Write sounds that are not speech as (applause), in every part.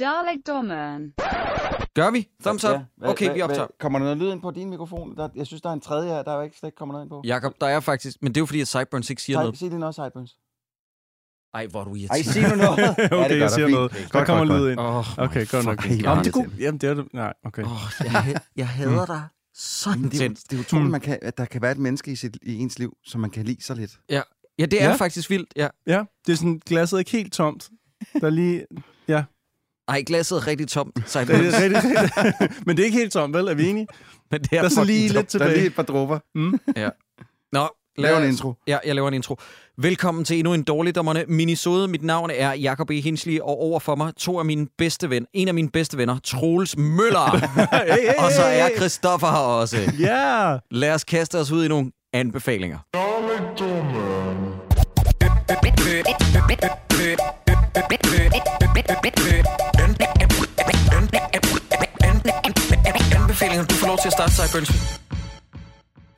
Dalekdommeren. Gør vi? Thumbs up? Ja, Okay, vi optager. hvad- Kommer der noget lyd ind på din mikrofon? Der, jeg synes, der er en tredje her, der er ikke, slet ikke kommer noget ind på. Jakob, der er faktisk... Men det er jo fordi, at Sideburns ikke siger Nej, noget. sig lige noget, Sideburns. Ej, hvor er du Ej, irriterende. sig nu noget. (laughs) ja, Okay, det jeg siger noget. Godt, Der kommer lyd ind. Oh, Okay, godt nok. Jamen, det er god. Jamen, det er det. Nej, okay. Oh, jeg, jeg hader dig så Men det, er, det er utroligt, Mm. man kan, at der kan være et menneske i, sit, i ens liv, som man kan lide så lidt. Ja, det er Ja. faktisk vildt. Ja. Ja, det er sådan, glasset er ikke helt tomt. Der er lige... Ja, Ej, glasset er rigtig tomt, det er rigtig, rigtig. (laughs) Men det er ikke helt tomt, vel? Er vi enige? (laughs) Men det Der er så lige tomt. lidt Der er lige tilbage. et par dråber. Mm. Nå, Lav en intro. Ja, jeg laver en intro. Velkommen til endnu en dårligdommerne minisode. Mit navn er Jakob E. Hinsley, og over for mig to af mine bedste ven, en af mine bedste venner, Troels Møller. (laughs) hey, hey, og så er. Christoffer her også. Ja! Lad os kaste os ud i nogle anbefalinger. Anbefalinger, du får lov til at starte, Sideburns.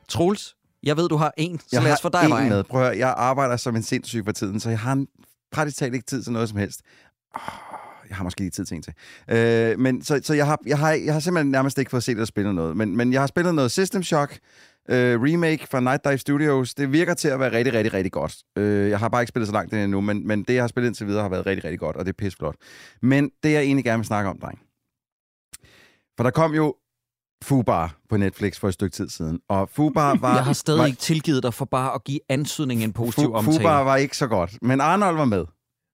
Troels, jeg ved, du har en, så Jeg lad os har få dig i en vejen. med. Prøv at høre, jeg arbejder som en sindssyg for tiden, så jeg har en, praktisk talt ikke tid til noget som helst. Oh, jeg har måske lige tid til en til. Øh, men så, så jeg, har, jeg, har, jeg har simpelthen nærmest ikke fået set eller spillet noget. Men, men jeg har spillet noget System Shock, øh, remake fra Night Dive Studios. Det virker til at være rigtig, rigtig, rigtig godt. Øh, jeg har bare ikke spillet så langt det endnu, men, men det, jeg har spillet indtil videre, har været rigtig, rigtig godt, og det er pisseflot. Men det, jeg egentlig gerne vil snakke om, dreng. For der kom jo Fubar på Netflix for et stykke tid siden, og Fubar (laughs) var... Jeg har stadig var, ikke tilgivet dig for bare at give antydning en positiv Fu- omtale. Fubar var ikke så godt, men Arnold var med.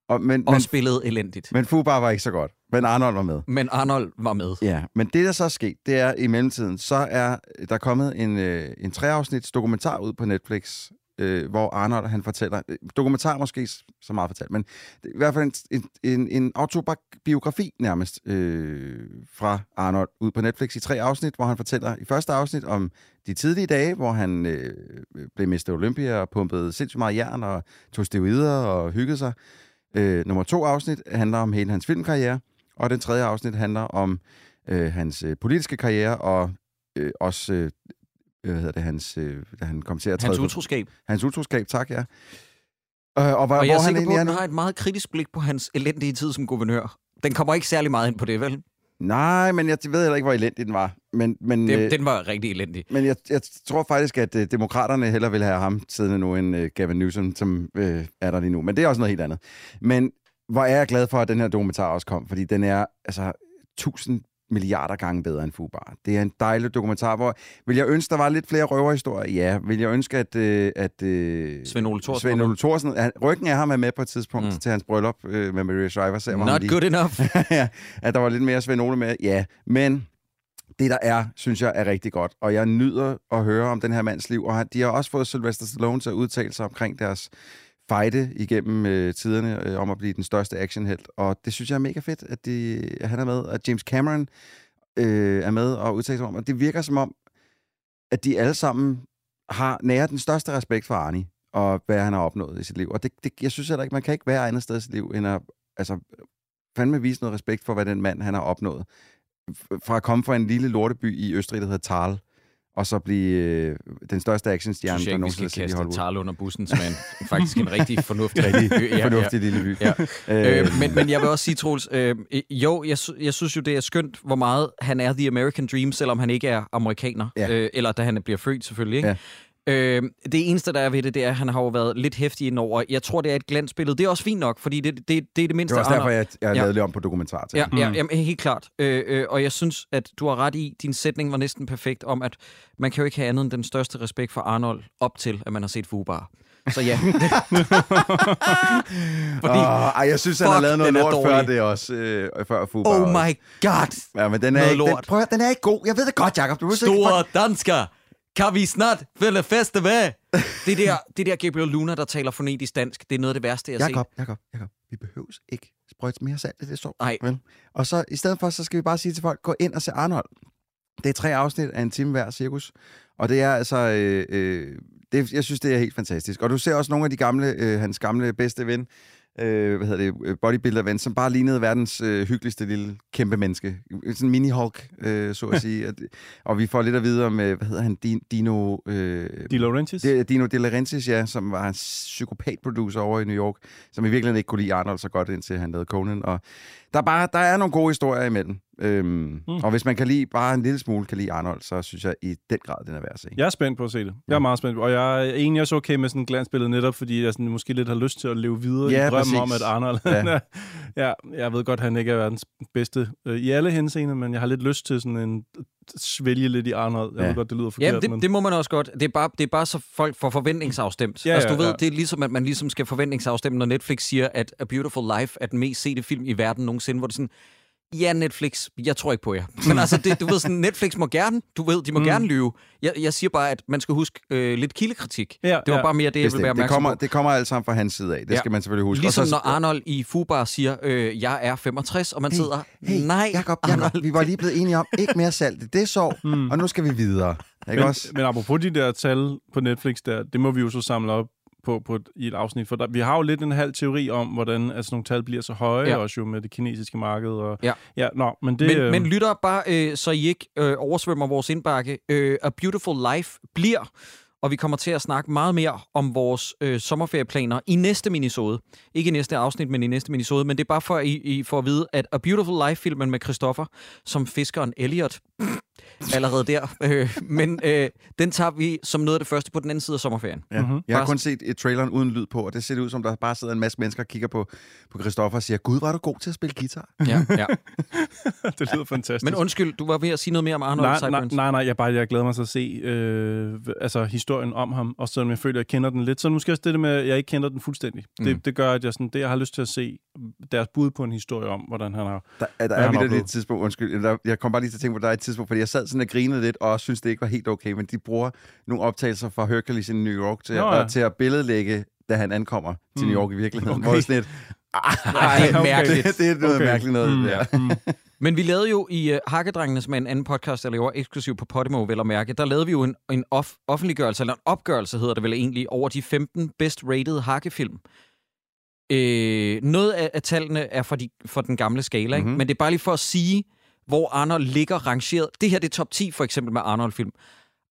Og, men, og men, spillede elendigt. men Fubar var ikke så godt, men Arnold var med. Men Arnold var med. Ja, men det, der så er sket, det er i mellemtiden, så er der kommet en, øh, en treafsnits dokumentar ud på Netflix, øh, hvor Arnold han fortæller, øh, dokumentar måske så meget fortalt, men i hvert fald en, en, en, en autobiografi nærmest øh, fra Arnold ud på Netflix i tre afsnit, hvor han fortæller i første afsnit om de tidlige dage, hvor han øh, blev Mr. Olympia og pumpede sindssygt meget jern og tog steroider og hyggede sig. Øh, nummer to afsnit handler om hele hans filmkarriere, og den tredje afsnit handler om øh, hans øh, politiske karriere, og øh, også, øh, hvad hedder det, hans, øh, da han kom til at træde Hans på- utroskab. hans utroskab, tak, ja. Øh, og hvor, Og hvor jeg er han sikker på, egentlig at den har et meget kritisk blik på hans elendige tid som guvernør. Den kommer ikke særlig meget ind på det, vel? Nej, men jeg ved heller ikke, hvor elendig den var. Men, men, Den, øh, den var rigtig elendig. men jeg, jeg tror faktisk, at øh, demokraterne hellere vil have ham siddende nu, end øh, Gavin Newsom, som øh, er der lige nu. Men det er også noget helt andet. Men hvor er jeg glad for, at den her dokumentar også kom, fordi den er altså tusind milliarder gange bedre end Fubar. Det er en dejlig dokumentar, hvor... Vil jeg ønske, der var lidt flere røverhistorier? Ja. Vil jeg ønske, at... Øh, at øh, Svend Ole Thorsen Svend Ole Thorsen, han, ryggen af ham er med på et tidspunkt Mm. til hans bryllup øh, med Maria Shriver. Ham Not lige- good enough. (laughs) ja, at der var lidt mere Svend Ole med. Ja, men det der er, synes jeg er rigtig godt. Og jeg nyder at høre om den her mands liv. Og de har også fået Sylvester Stallone til at udtale sig omkring deres fejde igennem øh, tiderne øh, om at blive den største actionhelt. Og det synes jeg er mega fedt, at, de, at han er med. Og James Cameron øh, er med og udtaler sig om. Og det virker som om, at de alle sammen har nærer den største respekt for Arnie og hvad han har opnået i sit liv. Og det, det, jeg synes heller ikke, man kan ikke være andet sted i sit liv, end at altså, fandme vise noget respekt for, hvad den mand, han har opnået. F- Fra at komme fra en lille lorteby i Østrig, der hedder Tal, og så blive øh, den største actionstjerne, der nogensinde er set i Hollywood. Tarl under bussen, men faktisk en rigtig (laughs) fornuftig, Rigtig ja, fornuftig lille by. Ja. (laughs) Øh, Øh, men, men jeg vil også sige, Troels, øh, jo, jeg, jeg synes jo, det er skønt, hvor meget han er The American Dream, selvom han ikke er amerikaner. Ja. Øh, eller da han bliver født, selvfølgelig. Ikke? Ja. Øh, det eneste, der er ved det, det er, at han har jo været lidt hæftig indover. Jeg tror, det er et glansbillede. Det er også fint nok, fordi det, det, det er det mindste, det var også derfor, jeg, jeg Ja. lavede det om på dokumentar til. Ja, ham. ja Mm. jamen, helt klart. Øh, øh, og jeg synes, at du har ret i, din sætning var næsten perfekt om, at man kan jo ikke have andet end den største respekt for Arnold op til, at man har set Fubar. Så ja, (laughs) Fordi- Åh, ej, jeg synes, han har Fuck, lavet noget er lort dårlig. før det også. Øh, før Fubar oh også. my god! Ja, men den er Noget ikke, den, prøv den er ikke god. Jeg ved det godt, Jacob. Du behøver ikke- Store dansker, kan vi snart fælde feste med? Det der, det der Gabriel Luna, der taler fonetisk dansk, det er noget af det værste, jeg har set. Jakob, Jakob, Jakob, vi behøves ikke sprøjte mere salt det så. Nej. Vel? Og så i stedet for, så skal vi bare sige til folk, gå ind og se Arnold. Det er tre afsnit af en time hver cirkus. Og det er altså, øh, øh, det, jeg synes, det er helt fantastisk. Og du ser også nogle af de gamle, øh, hans gamle bedste ven, øh, hvad hedder det, bodybuilder ven, som bare lignede verdens øh, hyggeligste lille kæmpe menneske. Sådan en mini-Hulk, øh, så at (laughs) sige. At, og vi får lidt at vide om, øh, hvad hedder han, Din- Dino... Øh, De Laurentiis? det, Dino De Laurentiis, ja, som var en psykopat-producer over i New York, som i virkeligheden ikke kunne lide Arnold så godt, indtil han lavede Conan. Og der er, bare, der er nogle gode historier imellem. Øhm, mm. Og hvis man kan lide, bare en lille smule kan lide Arnold, så synes jeg i den grad, den er værd at se. Jeg er spændt på at se det. Jeg er meget spændt. Og jeg er egentlig også okay med sådan et glansbillede, netop fordi jeg sådan, måske lidt har lyst til at leve videre Ja, i drømmen præcis. om, at Arnold... Ja. (laughs) Ja. jeg ved godt, at han ikke er verdens bedste øh, i alle henseender, men jeg har lidt lyst til sådan en svælge lidt i Arnold. Jeg Ja. ved godt, det lyder forkert, Ja, det, men... det må man også godt. Det er bare, det er bare så folk får forventningsafstemt. Ja, altså, du ja, ved, ja. det er ligesom, at man ligesom skal forventningsafstemme, når Netflix siger, at A Beautiful Life er den mest sete film i verden nogensinde, hvor det sådan, ja, Netflix, jeg tror ikke på jer. Men altså, det, du ved sådan, (laughs) Netflix må gerne, du ved, de må mm. gerne lyve. Jeg, jeg siger bare, at man skal huske øh, lidt kildekritik. Ja, det var ja. bare mere det, jeg ville være det, opmærksom kommer, på. det kommer alt sammen fra hans side af. Det Ja. skal man selvfølgelig huske. Ligesom Og så, når Arnold i Fubar siger, øh, jeg er 65, og man sidder, hey, nej, Jacob, Arnold. Jacob, vi var lige blevet enige om, ikke mere salt. Det er så, mm. og nu skal vi videre. Ikke men, også? men apropos de der tal på Netflix, der, det må vi jo så samle op på, på et, i et afsnit, for der, vi har jo lidt en halv teori om, hvordan altså, nogle tal bliver så høje, Ja. også jo med det kinesiske marked. Og, Ja. ja nå, men det... Men, øh, men lytter bare, øh, så I ikke øh, oversvømmer vores indbakke. Øh, A Beautiful Life bliver, og vi kommer til at snakke meget mere om vores øh, sommerferieplaner i næste minisode. Ikke i næste afsnit, men i næste minisode. Men det er bare for, at I, I får at vide, at A Beautiful Life-filmen med Christopher, som fiskeren Elliot, allerede der. Øh, men øh, den tager vi som noget af det første på den anden side af sommerferien. Ja. Mhm. Jeg har kun set et traileren uden lyd på, og det ser det ud som, der bare sidder en masse mennesker og kigger på, på Christoffer og siger, Gud, var du god til at spille guitar? Ja, ja. (laughs) det lyder fantastisk. Men undskyld, du var ved at sige noget mere om Arnold nej, nej, Sideburns. nej, nej, jeg, bare, jeg glæder mig til at se øh, altså, historien om ham, og selvom jeg føler, at jeg kender den lidt. Så måske også det der med, at jeg ikke kender den fuldstændig. Mm. Det, det gør, at jeg, sådan, det, jeg har lyst til at se deres bud på en historie om, hvordan han har... Der, der er videre oplevede. et tidspunkt, undskyld, der, jeg kom bare lige til at tænke på, at der er et tidspunkt, fordi jeg sad sådan og grinede lidt, og også synes det ikke var helt okay, men de bruger nogle optagelser fra Hercules i New York til, Nå, ja. ja. til at billedlægge, da han ankommer til New Mm. York i virkeligheden. Okay. Hvor sådan lidt, Nej, det er mærkeligt. det, det er noget Okay. mærkeligt noget. Mm. Der. Mm. (laughs) Men vi lavede jo i uh, Hakkedrengene, som er en anden podcast, jeg laver eksklusivt på Podimo, vel at mærke, der lavede vi jo en, en off, offentliggørelse, eller en opgørelse hedder det vel egentlig, over de 15 best rated hakkefilm. Øh, noget af, af tallene er for, de, for den gamle skala, ikke? Mhm. men det er bare lige for at sige, hvor Arnold ligger rangeret. Det her det er top 10 for eksempel med Arnold-film.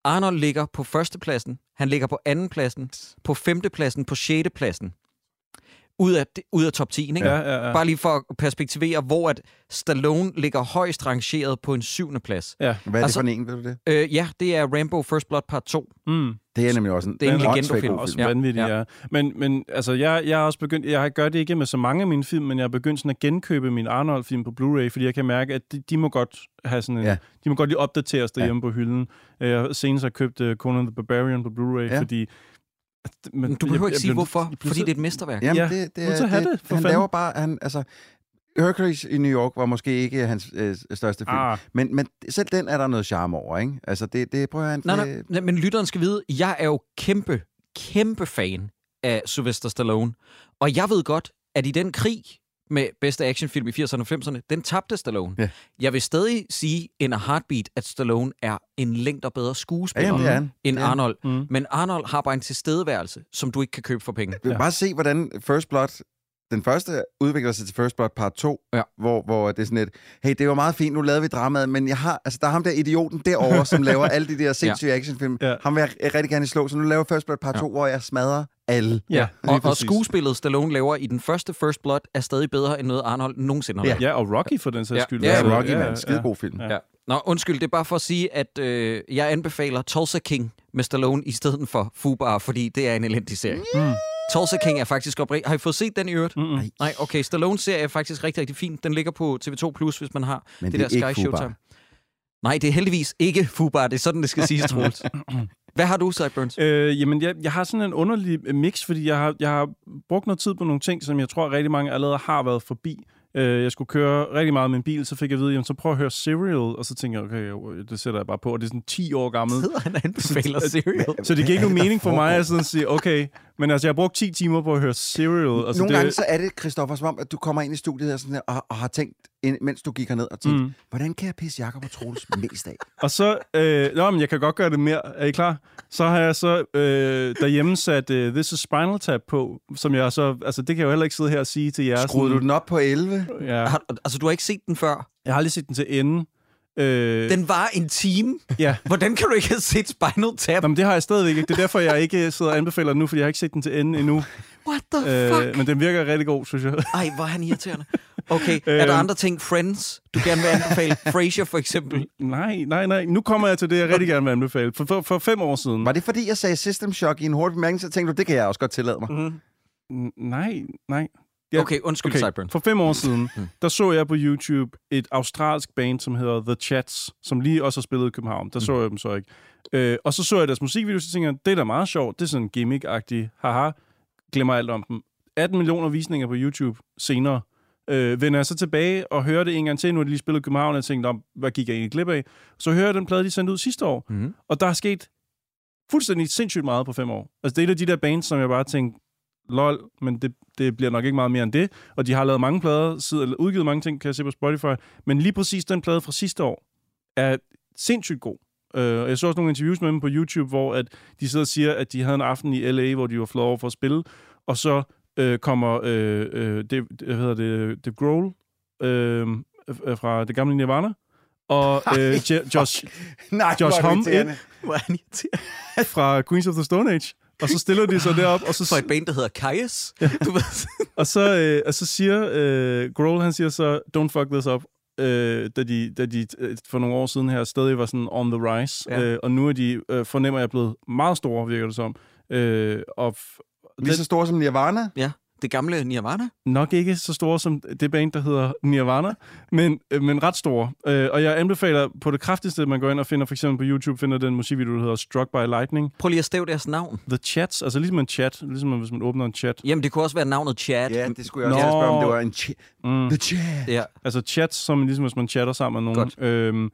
Arnold ligger på førstepladsen, han ligger på andenpladsen, på femtepladsen, på sjettepladsen. Ud af, ud af top 10, ikke? Ja, ja, ja. Bare lige for at perspektivere, hvor at Stallone ligger højst rangeret på en syvende plads. ja. Hvad er det Altså- for en, ved du det? Øh, ja, det er Rambo First Blood Part 2. Mm. Det er nemlig også en, Det er en god Også film. Ja, vanvittigt, ja. ja. Men, men altså, jeg, jeg har også begyndt, jeg gør det ikke med så mange af mine film, men jeg har begyndt sådan at genkøbe min Arnold-film på Blu-ray, fordi jeg kan mærke, at de, de må godt have sådan en, Ja. de må godt lige opdateres derhjemme ja. på hylden. Øh, Jeg har senest har købt uh, Conan the Barbarian på Blu-ray, Ja. fordi... Men Du behøver ikke sige, hvorfor. jeg Fordi det er et mesterværk. Jamen, Ja, det, det, så er- have det, det, for han fanden. laver bare, han, altså, Hercules i New York var måske ikke hans øh, største film. Ah, Men, men selv den er der noget charme over, ikke? Altså, det, det prøver han... Nej, nej, nej, men lytteren skal vide, jeg er jo kæmpe, kæmpe fan af Sylvester Stallone. Og jeg ved godt, at i den krig med bedste actionfilm i 80'erne og 90'erne, den tabte Stallone. Ja. Jeg vil stadig sige in a heartbeat, at Stallone er en længder bedre Ja, skuespiller jamen, er han. end han. Arnold. mm. Men Arnold har bare en tilstedeværelse, som du ikke kan købe for penge. Ja. Ja. Bare se, hvordan First Blood, den første udvikler sig til First Blood part 2, Ja. hvor, hvor det er sådan et, hey, det var meget fint, nu lavede vi dramaet, men jeg har, altså, der er ham der idioten derovre, som laver alle de der (laughs) sindssyge actionfilm. Ja. Ham vil jeg rigtig gerne slå, så nu laver First Blood part 2, hvor jeg smadrer alle. Ja, lige Og, og skuespillet Stallone laver i den første First Blood er stadig bedre end noget Arnold nogensinde har Ja. lavet. Ja, og Rocky for den sags Ja. skyld. Ja, Ja, ja, Rocky, man. Skide god film. Ja. Ja. Nå, undskyld, det er bare for at sige, at øh, jeg anbefaler Tulsa King med Stallone i stedet for Fubar, fordi det er en elendig serie. Mm. Tulsa King er faktisk oprigtigt. Har I fået set den i øvrigt? Mm-mm. Nej, okay. Stallone serie er faktisk rigtig, rigtig fin. Den ligger på TV2+, Plus, hvis man har Men det, det der er Sky. Showtime. Nej, det er heldigvis ikke Fubar. Det er sådan, det skal siges, (laughs) Troels. Hvad har du, Sideburns? Øh, jamen, jeg, jeg har sådan en underlig mix, fordi jeg har, jeg har brugt noget tid på nogle ting, som jeg tror rigtig mange allerede har været forbi. Øh, jeg skulle køre rigtig meget med en bil, så fik jeg at vide, jamen, så prøv at høre Serial, og så tænkte jeg, okay, det sætter jeg bare på, og det er sådan 10 år gammelt. Hedder han anbefaler (laughs) serial? Så det giver ikke nogen mening for mig at sådan sige, okay, Men altså, jeg har brugt 10 timer på at høre Serial. Altså, Nogle det, gange så er det, Christoffer, som om, at du kommer ind i studiet her, sådan her og, og har tænkt, ind- mens du gik herned, og tænkt, mm. Hvordan kan jeg pisse Jacob og Troels mest af? (laughs) Og så, øh, nå, men jeg kan godt gøre det mere. Er I klar? Så har jeg så øh, derhjemme sat øh, This is Spinal Tap på, som jeg så, altså det kan jeg jo heller ikke sidde her og sige til jer. Skruede du sådan, den op på 11? Ja, Har, altså, du har ikke set den før. jeg har aldrig set den til ende. Øh, Den var en time. Ja. Hvordan kan du ikke have set Spinal Tap? Nå, men det har jeg stadigvæk ikke. Det er derfor, jeg ikke sidder og anbefaler den nu, fordi jeg har ikke set den til ende endnu. What the fuck? Øh, men den virker rigtig god, synes jeg. Ej, hvor er han irriterende. Okay, er der Øhm. andre ting? Friends, du gerne vil anbefale? Frasier for eksempel. Nej, nej, nej. Nu kommer jeg til det, jeg rigtig gerne vil anbefale. For, for, for fem år siden. Var det fordi, jeg sagde System Shock i en hurtig bemærkning, så tænkte du, det kan jeg også godt tillade mig. Mm. Nej, nej. Ja, Okay, undskyld, okay. Sideburn. For fem år siden, der så jeg på YouTube et australsk band, som hedder The Chats, som lige også har spillet i København. Der så jeg dem så ikke. Øh, og så så jeg deres musikvideo, så tænkte jeg, det er da meget sjovt. Det er sådan gimmick-agtigt. Haha, glemmer alt om dem. 18 millioner visninger på YouTube senere. Øh, vender jeg så tilbage og hører det en gang til, nu har de lige spillet i København, og jeg tænkte, "Nå, hvad gik jeg egentlig glip af? Så hører jeg den plade, de sendte ud sidste år. Mhm. Og der er sket fuldstændig sindssygt meget på fem år. Altså, det er et af de der bands, som jeg bare tænkte, lol, men det, det bliver nok ikke meget mere end det. Og de har lavet mange plader, udgivet mange ting, kan jeg se på Spotify. Men lige præcis den plade fra sidste år er sindssygt god. Og jeg så også nogle interviews med dem på YouTube, hvor at de sidder og siger, at de havde en aften i LA, hvor de var flået over for at spille, og så øh, kommer øh, øh, det, hvad hedder det, det Grohl øh, fra det gamle Nirvana, og øh, (laughs) Josh Nej, Josh Homme (laughs) fra Queens of the Stone Age. Og så stiller de sig derop, og så, For et band, der hedder Kaius. (laughs) Du ved. og så, øh, og så siger øh, Grohl, han siger så, don't fuck this up, øh, da de, da de øh, for nogle år siden her stadig var sådan on the rise. Ja. Øh, og nu er de, øh, fornemmer jeg, blevet meget store, virker det som. Øh, og f- Lige så store som Nirvana? Ja, det gamle Nirvana. nok ikke så store som det band, der hedder Nirvana, men, øh, men ret store. Øh, og jeg anbefaler på det kraftigste, at man går ind og finder, for eksempel på YouTube, finder den musikvideo, der hedder Struck by Lightning. Prøv lige at stave deres navn. The Chats, altså ligesom en chat, ligesom hvis man åbner en chat. Jamen, det kunne også være navnet Chad. Ja, det skulle jeg også Nå. spørge, om det var en ch- Mm. The Chat. ja. Altså chats, som ligesom hvis man chatter sammen med nogen. Godt. Øhm,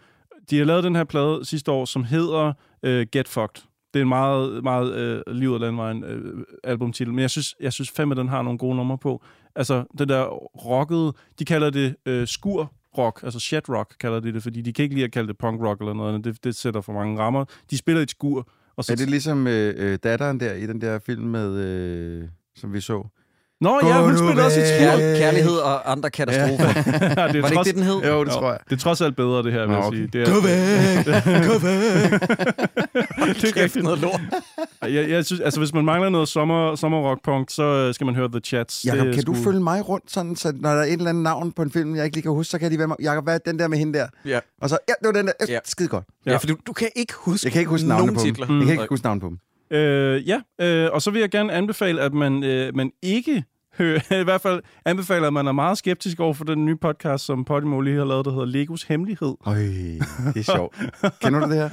de har lavet den her plade sidste år, som hedder øh, Get Fucked. Det er en meget, meget øh, liv og landvejen øh, albumtitel, men jeg synes, jeg synes fandme, den har nogle gode numre på. Altså, det der rockede, de kalder det øh, skur rock, altså shed rock kalder de det, fordi de kan ikke lide at kalde det punk rock eller noget, andet. det, det sætter for mange rammer. De spiller i et skur, og så... Er det ligesom øh, øh datteren der i den der film med, øh, som vi så? Nå ja, hun spiller også i. Kær- kærlighed og andre katastrofer. Ja, (laughs) det er Var det ikke trods, det, den hed? Jo, det tror jeg. det er trods alt bedre, det her, vil jeg okay. sige. Det er, Gå væk! Gå væk! det er Kæft, rigtigt. noget lort. Jeg, jeg synes, altså, hvis man mangler noget sommer, sommer rock punk, så øh, skal man høre The Chats. Det er kan du sgu- følge mig rundt, sådan, så når der er et eller andet navn på en film, jeg ikke lige kan huske, så kan de være med, Jakob, hvad er den der med hende der? Ja. Og så, ja, det var den der. Ja. Skide godt. Ja, ja for du, du kan ikke huske Jeg kan ikke huske navnene på titler. dem. Jeg kan ikke huske navnet på dem. Øh, ja, øh, og så vil jeg gerne anbefale, at man, øh, man ikke (laughs) i hvert fald anbefaler, man er meget skeptisk over for den nye podcast, som Podimo lige har lavet, der hedder Legos Hemmelighed. Øj, det er sjovt. Kender du det her?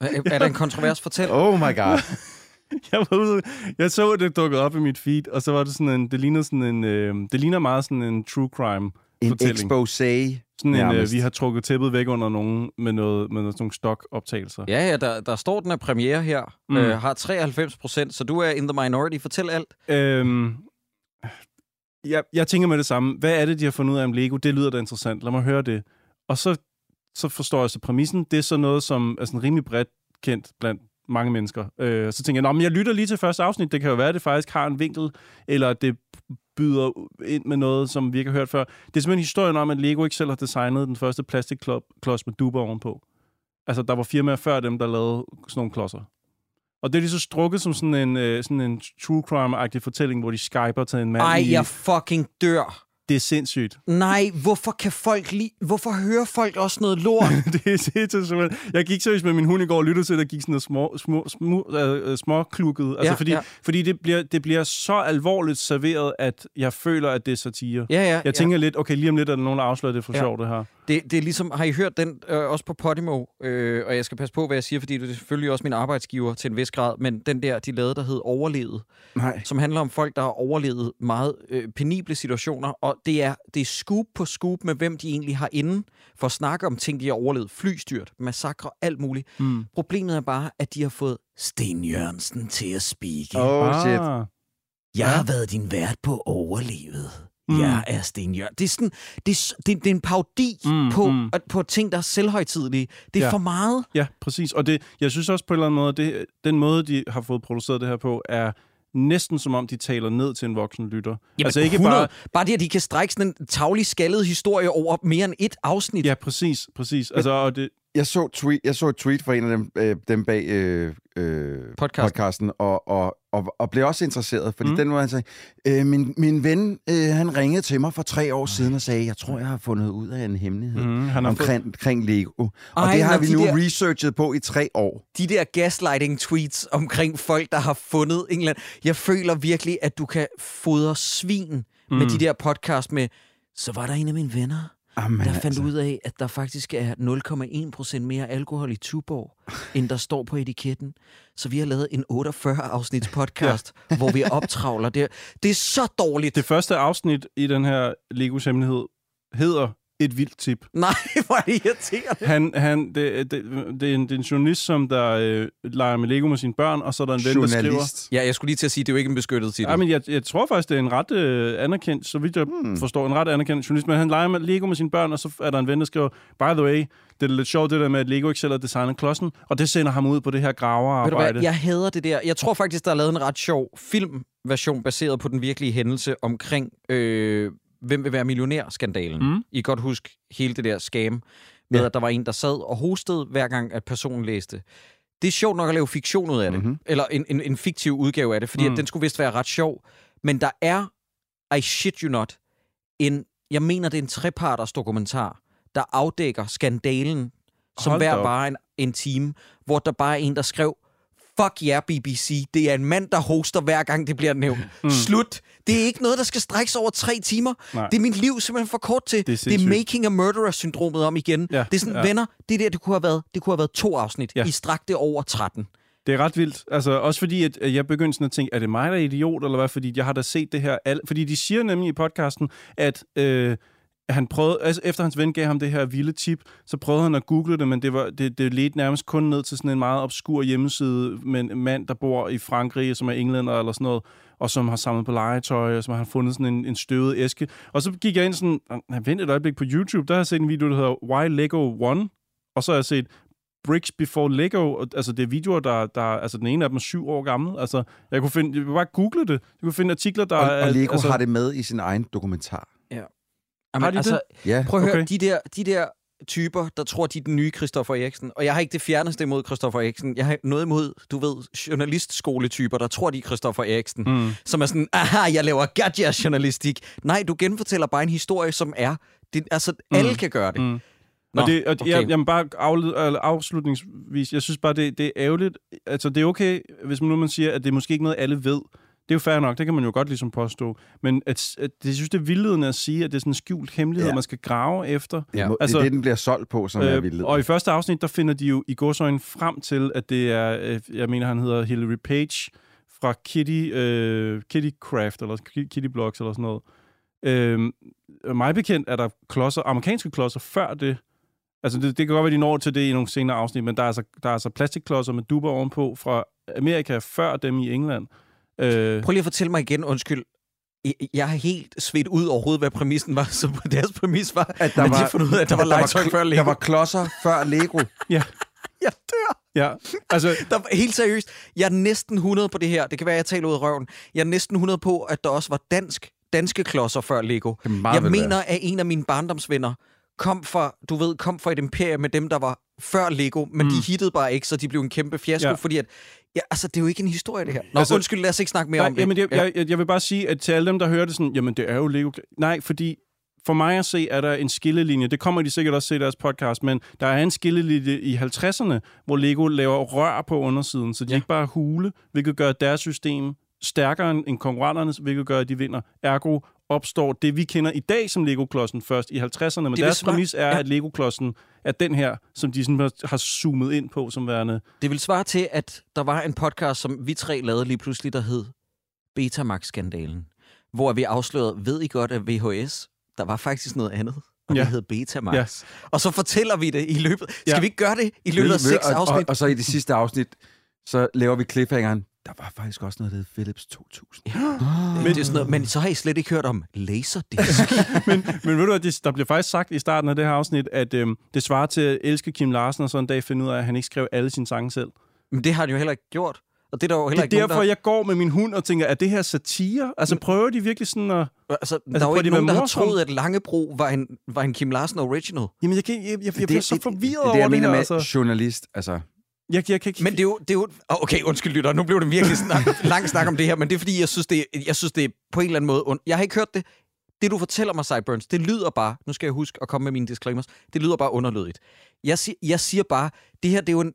Er, er der en kontrovers? Fortæl. Oh my god. (laughs) Jeg, var ude, jeg så, at det dukkede op i mit feed, og så var det sådan en, det ligner sådan en, øh, det ligner meget sådan en true crime En fortælling. exposé. Sådan en, øh, vi har trukket tæppet væk under nogen med, noget, med sådan nogle stock-optagelser. Ja, ja, der, der står, den er premiere her. Mm. Øh, har 93 procent, så du er in the minority. Fortæl alt. Øhm, jeg, jeg tænker med det samme. Hvad er det, de har fundet ud af om Lego? Det lyder da interessant. Lad mig høre det. Og så, så forstår jeg så præmissen. Det er så noget, som er sådan rimelig bredt kendt blandt mange mennesker. Øh, så tænker jeg, Nå, men jeg lytter lige til første afsnit. Det kan jo være, at det faktisk har en vinkel, eller at det byder ind med noget, som vi ikke har hørt før. Det er simpelthen historien om, at Lego ikke selv har designet den første plastikklods med duber ovenpå. Altså, der var firmaer før dem, der lavede sådan nogle klodser. Og det er lige så strukket som sådan en, øh, sådan en true crime-agtig fortælling, hvor de skyper til en mand Ej, i... jeg fucking dør. Det er sindssygt. Nej, hvorfor kan folk lige... Hvorfor hører folk også noget lort? (laughs) det er sindssygt. Jeg gik seriøst med min hund i går og lyttede til, at der gik sådan noget små, små, små, øh, småklukket. Altså, Ja, fordi, ja. fordi det, bliver, det bliver så alvorligt serveret, at jeg føler, at det er satire. Ja, ja. Jeg tænker lidt, okay, lige om lidt er der nogen, der afslører det for Ja. sjovt, det her. Det, det er ligesom, har I hørt den øh, også på Podimo? Øh, og jeg skal passe på, hvad jeg siger, fordi det er selvfølgelig også min arbejdsgiver til en vis grad, men den der, de lavede, der hed Overlevet, Nej. som handler om folk, der har overlevet meget øh, penible situationer, og det er, det er scoop på scoop med, hvem de egentlig har inde, for at snakke om ting, de har overlevet. Flystyrt, massakre, alt muligt. Mm. Problemet er bare, at de har fået Sten Jørgensen til at speake. Oh, shit. Ah. Jeg har været din vært på Overlevet. Mm. Jeg er Sten Jørgensen. Det er, sådan, det, er, det, det er en parodi Mm, på, mm. mm. på ting, der er selvhøjtidlige. Det er Ja. ja. for meget. Ja, præcis. Og det, jeg synes også på en eller anden måde, det, den måde, de har fået produceret det her på, er næsten som om, de taler ned til en voksen lytter. Jamen, altså ikke 100. bare... Bare det, at de kan strække sådan en tavlig skaldet historie over mere end et afsnit. Ja, præcis, præcis. Altså, og det, Jeg så, tweet, jeg så et tweet fra en af dem, øh, dem bag øh, øh, Podcasten. podcasten og, og, og, og blev også interesseret, fordi Mm. mm. den var han sagde, øh, min, min ven, øh, han ringede til mig for tre år siden og sagde, jeg tror, jeg har fundet ud af en hemmelighed mm, han har fået, omkring, omkring Lego. Og Ej, det har vi de nu der- researchet på i tre år. De der gaslighting-tweets omkring folk, der har fundet England. Jeg føler virkelig, at du kan fodre svin mm. med de der podcast med, så var der en af mine venner, Amen, der fandt ud af, at der faktisk er 0,1 procent mere alkohol i Tuborg, end der står på etiketten. Så vi har lavet en 48-afsnits (laughs) podcast, ja. hvor vi optravler det. Det er så dårligt. det første afsnit i den her Legos hemmelighed hedder Et vildt tip. (laughs) Nej, hvor er det irriterende. Han, han, det, det, det, er en, det er en journalist, som der øh, leger med Lego med sine børn, og så er der en ven, der skriver... Ja, jeg skulle lige til at sige, at det er jo ikke en beskyttet titel. Ja, men jeg, jeg tror faktisk, det er en ret øh, anerkendt, så vidt jeg hmm. forstår, en ret anerkendt journalist. Men han leger med Lego med sine børn, og så er der en ven, der skriver, by the way, det er lidt sjovt det der med, at Lego ikke selv har designet klodsen, og det sender ham ud på det her Ved du graverarbejde. hvad, jeg hader det der. Jeg tror faktisk, der er lavet en ret sjov filmversion baseret på den virkelige hændelse omkring, øh, hvem vil være millionær-skandalen. Mm. I kan godt huske hele det der scam med, Ja. at der var en, der sad og hostede, hver gang, at personen læste. Det er sjovt nok at lave fiktion ud af det. Mhm. Mm-hmm. Eller en, en, en fiktiv udgave af det, fordi Mm. at den skulle vist være ret sjov. Men der er, I shit you not, en, jeg mener, det er en treparters dokumentar, der afdækker skandalen, som Hold hver op. bare en, en time, hvor der bare er en, der skrev, fuck yeah, BBC, det er en mand, der hoster hver gang det bliver nævnt. Mm. Slut. Det er ikke noget, der skal strækkes over tre timer. Nej. Det er mit liv simpelthen for kort til. Det er det er making a murderer-syndromet om igen. Ja, Det er sådan, ja. venner, det der, det kunne have været, det kunne have været to afsnit. Ja. I strakte over 13. Det er ret vildt. Altså, også fordi, at at jeg begyndte sådan at tænke, er det mig, der er idiot, eller hvad? Fordi jeg har da set det her. Al- fordi de siger nemlig i podcasten, at øh, han prøvede, altså efter hans ven gav ham det her vilde tip, så prøvede han at google det, men det, var, det, det ledte nærmest kun ned til sådan en meget obskur hjemmeside med en mand, der bor i Frankrig, som er englænder eller sådan noget, og som har samlet på legetøj, og som har fundet sådan en, en støvet æske. Og så gik jeg ind sådan, "Ah, vent et øjeblik på YouTube, der har jeg set en video, der hedder Why Lego One, og så har jeg set Bricks Before Lego. Altså, det er videoer, der, der... Altså, den ene af dem er syv år gammel. Altså, jeg kunne finde... Jeg kunne bare google det. Jeg kunne finde artikler, der... Og, og Lego altså, har det med i sin egen dokumentar. Jamen, Har de altså, Ja. Prøv at høre, Okay. de der, de der typer, der tror, de er den nye Christoffer Eriksen. Og jeg har ikke det fjerneste imod Christoffer Eriksen. Jeg har noget imod, du ved, journalistskoletyper, der tror, de er Christoffer Eriksen. Mm. Som er sådan, aha, jeg laver gadget-journalistik. Nej, du genfortæller bare en historie, som er... Det, altså, alle kan gøre det. Mm. Nå, og det, og okay. jeg, jamen bare afled, afslutningsvis, jeg synes bare, det, det er ærgerligt. Altså, det er okay, hvis man nu man siger, at det er måske ikke noget, alle ved. Det er jo fair nok, det kan man jo godt ligesom påstå. Men at, at det, synes, det er vildledende at sige, at det er sådan en skjult hemmelighed, Ja. man skal grave efter. Ja. Altså- det er det, den bliver solgt på, som er Øh, vildt. og i første afsnit, der finder de jo i godsøjne frem til, at det er, øh, jeg mener, han hedder Hillary Page fra Kitty, øh, Kitty Craft, eller Kitty Blocks, eller sådan noget. Øh, mig bekendt er der klodser, amerikanske klodser før det. Altså, det, det kan godt være, de når til det i nogle senere afsnit, men der er altså, der er altså plastikklodser med duber ovenpå fra Amerika før dem i England. Øh, Prøv lige at fortælle mig igen, undskyld. Jeg- har helt svedt ud overhovedet, hvad præmissen var. (laughs) Så deres præmis var, at, der at de var- har fundet ud af, at der var legetøj kl- før Lego. Der var klodser før Lego. (laughs) ja, Jeg dør. ja. Altså, Der var, helt seriøst, jeg er næsten 100 på det her. Det kan være, at jeg taler ud af røven. Jeg er næsten 100 på, at der også var dansk, danske klodser før Lego. Jeg mener, at en af mine barndomsvenner kom fra, du ved, kom fra et imperium med dem, der var før Lego, men mm. de hittede bare ikke, så de blev en kæmpe fiasko, Ja. fordi at, ja, altså, det er jo ikke en historie, det her. Nå, Altså- undskyld, lad os ikke snakke mere Nej, om det. jamen, jeg, Ja. jeg, jeg, vil bare sige, at til alle dem, der hører det sådan, jamen det er jo Lego. Nej, fordi for mig at se, er der en skillelinje. Det kommer de sikkert også se i deres podcast, men der er en skillelinje i 50'erne, hvor Lego laver rør på undersiden, så de ja. ikke bare hule, hvilket gør deres system stærkere end end konkurrenternes, hvilket gør, at de vinder. Ergo opstår det, vi kender i dag som Lego-klodsen først i 50'erne. Men vil deres svare- præmis er, ja. at Lego-klodsen er den her, som de sådan har zoomet ind på som værende... Det vil svare til, at der var en podcast, som vi tre lavede lige pludselig, der hed Betamax-skandalen. Hvor vi afslørede, ved I godt, at VHS, der var faktisk noget andet. Og Ja. det hed Betamax. Ja. Og så fortæller vi det i løbet... Skal Ja. vi ikke gøre det i løbet af seks og, og, afsnit? og så i det sidste afsnit, så laver vi cliffhangeren. Der var faktisk også noget, der hed Philips 2000. (gasps) Men, det er sådan noget, men så har I slet ikke hørt om Laserdisc. (laughs) men, men ved du hvad, det, der bliver faktisk sagt i starten af det her afsnit, at øhm, det svarer til at elske Kim Larsen, og så en dag finde ud af, at han ikke skrev alle sine sange selv. men det har han jo heller ikke gjort. Og det er der jo heller Det er ikke derfor, nogen, jeg går med min hund og tænker, er det her satire? Altså prøver de virkelig sådan at... der... Altså, der er jo ikke de at nogen, der har troet, at Langebro var en, var en Kim Larsen original. Jamen, jeg, kan, jeg, jeg, jeg bliver så forvirret det, det, over det, jeg det mener her. med Altså. journalist. Altså, Jeg, jeg kan ikke... Men det er jo... Det er jo okay, undskyld lytter, nu blev det virkelig snak, (laughs) lang snak om det her, men det er fordi, jeg synes, det, jeg synes, det er på en eller anden måde... Und... Jeg har ikke hørt det. Det, du fortæller mig, Sideburns, det lyder bare... Nu skal jeg huske at komme med mine disclaimers. Det lyder bare underlødigt. Jeg, sig, jeg siger bare, det her, det er jo en,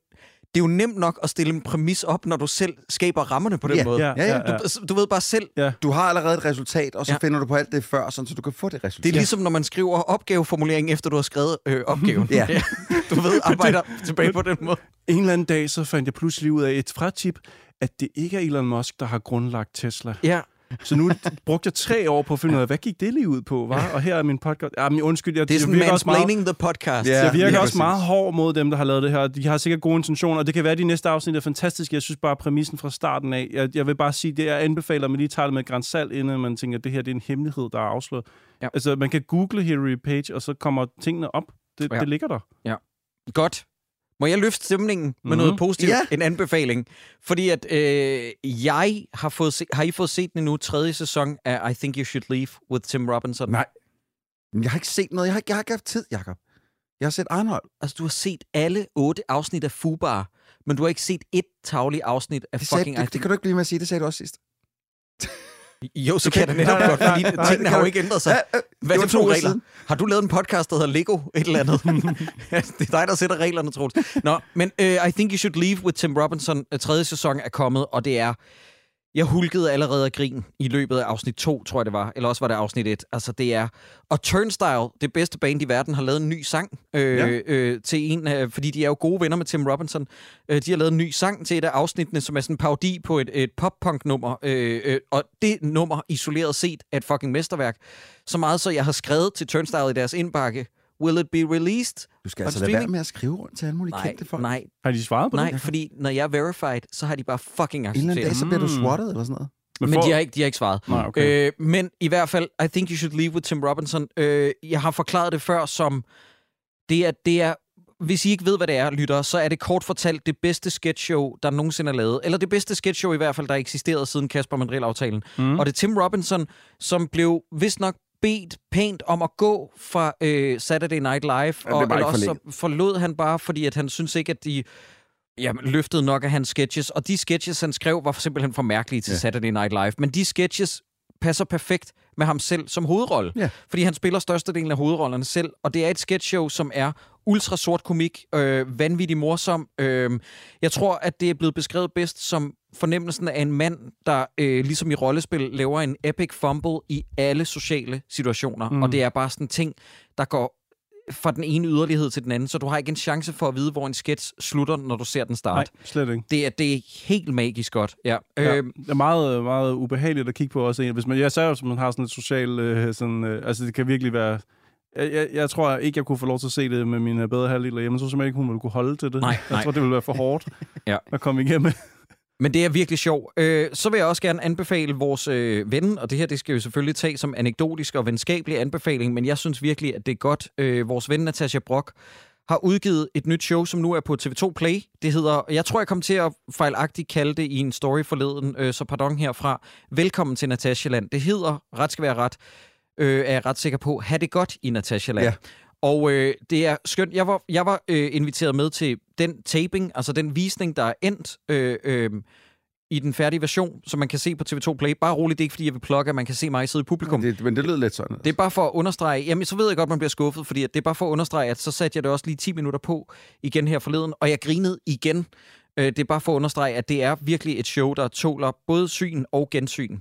det er jo nemt nok at stille en præmis op, når du selv skaber rammerne på den Ja, måde. ja, ja, ja. ja. Du, du ved bare selv, du har allerede et resultat, og så Ja. ja. finder du på alt det før, sådan, så du kan få det resultat. det er ligesom, når man skriver opgaveformulering, efter du har skrevet øh, opgaven. Ja. (laughs) Du ved, arbejder (laughs) tilbage på den måde. En eller anden dag, så fandt jeg pludselig ud af et fratip, at det ikke er Elon Musk, der har grundlagt Tesla. Ja, Så nu brugte jeg tre år på at finde ud af, hvad gik det lige ud på, var? Og her er min podcast. Ja, men undskyld, jeg, det er sådan jeg virker også meget, the podcast. Ja. jeg virker lige også præcis. meget hård mod dem, der har lavet det her. De har sikkert gode intentioner, og det kan være, at de næste afsnit er fantastiske. Jeg synes bare, præmissen fra starten af, jeg, jeg vil bare sige, det jeg anbefaler, at man lige tager det med et salt, inden man tænker, at det her det er en hemmelighed, der er afsløret. Ja. Altså, man kan google Hillary Page, og så kommer tingene op. Det, Ja. ja. det ligger der. Godt. Må jeg løfte stemningen med Mhm. noget positivt? Ja. En anbefaling. Fordi at øh, jeg har fået se, har I fået set den nu tredje sæson af I Think You Should Leave with Tim Robinson? Nej. Men jeg har ikke set noget. Jeg har, ikke- jeg har ikke haft tid, Jacob. Jeg har set Arnold. Altså, du har set alle otte afsnit af Fubar, men du har ikke set et tagligt afsnit af Det, sagde, fucking I det, det kan du ikke blive med at sige. Det sagde du også sidst. (laughs) Jo, så kan da netop Nej, godt, fordi nej, nej, tingene det har jo ikke ændret sig. Øh, Hvad er det det for regler? Har du lavet en podcast, der hedder Lego et eller andet? (laughs) Det er dig, der sætter reglerne, Troels. Nå, men uh, I Think You Should Leave with Tim Robinson, uh, tredje sæson er kommet, og det er... Jeg hulkede allerede af grin i løbet af afsnit 2, tror jeg det var. Eller også var det afsnit 1. Altså, det er... Og Turnstile, det bedste band i verden, har lavet en ny sang øh, Ja. øh, til en... Øh, fordi de er jo gode venner med Tim Robinson. Øh, de har lavet en ny sang til et af afsnittene, som er sådan en parodi på et, et pop-punk-nummer. Øh, øh, og det nummer, isoleret set, er et fucking mesterværk. Så meget, så jeg har skrevet til Turnstile i deres indbakke, Will it be released? Du skal altså lade være med at skrive rundt til alle mulige Nej, kendte folk. nej, Har de svaret på nej, det? fordi når jeg er verified, så har de bare fucking En eller anden accepteret dag, så bliver du swattet eller sådan noget. Men for- de har ikke, de har ikke svaret. Nej, okay. Øh, men i hvert fald, I think you should leave with Tim Robinson. Øh, jeg har forklaret det før som, det er, det er, hvis I ikke ved, hvad det er, lytter, så er det kort fortalt det bedste sketchshow, der nogensinde er lavet. Eller det bedste sketchshow i hvert fald, der har eksisteret siden Kasper Mandrill-aftalen. Mm. Og det er Tim Robinson, som blev vist nok bedt pænt om at gå fra øh, Saturday Night Live, og eller også så forlod han bare, fordi at han synes ikke, at de jamen, løftede nok af hans sketches. Og de sketches, han skrev, var simpelthen for mærkelige til ja. Saturday Night Live. Men de sketches passer perfekt med ham selv som hovedrolle. Ja. Fordi han spiller størstedelen af hovedrollerne selv, og det er et sketchshow, som er ultra sort komik, øh, vanvittig morsom. Øh, jeg tror, at det er blevet beskrevet bedst som fornemmelsen af en mand, der øh, ligesom i rollespil laver en epic fumble i alle sociale situationer. Mm. Og det er bare sådan en ting, der går fra den ene yderlighed til den anden, så du har ikke en chance for at vide, hvor en sketch slutter, når du ser den Nej, starte. slet ikke. Det er, det er helt magisk godt. Ja. Ja, Øh, det er meget, meget ubehageligt at kigge på også. Hvis man, jeg sagde jo, at man har sådan et socialt... Øh, sådan, øh, altså, det kan virkelig være... Jeg, jeg, jeg tror ikke, jeg kunne få lov til at se det med min øh, bedre halvdel derhjemme. Jeg tror simpelthen ikke, hun ville kunne holde til det. Nej, (laughs) jeg nej. tror, det ville være for hårdt (laughs) Ja. at komme igennem. Men det er virkelig sjovt. Øh, så vil jeg også gerne anbefale vores øh, ven, og det her det skal vi selvfølgelig tage som anekdotisk og venskabelig anbefaling, men jeg synes virkelig, at det er godt. Øh, vores ven Natasha Brock har udgivet et nyt show, som nu er på TV2 Play. Det hedder, jeg tror, jeg kom til at fejlagtigt kalde det i en story forleden, øh, så pardon herfra. Velkommen til Natasha Land. Det hedder, ret skal være ret, øh, er jeg ret sikker på, ha' det godt i Natasha Land. Ja. Og øh, det er skønt. Jeg var, jeg var øh, inviteret med til den taping, altså den visning, der er endt øh, øh, i den færdige version, som man kan se på TV2 Play. Bare roligt, det er ikke, fordi jeg vil plukke, at man kan se mig sidde i publikum. Det, men det lød lidt sådan. Det er bare for at understrege, jamen så ved jeg godt, man bliver skuffet, fordi det er bare for at understrege, at så satte jeg det også lige 10 minutter på igen her forleden, og jeg grinede igen. Øh, det er bare for at understrege, at det er virkelig et show, der tåler både syn og gensyn.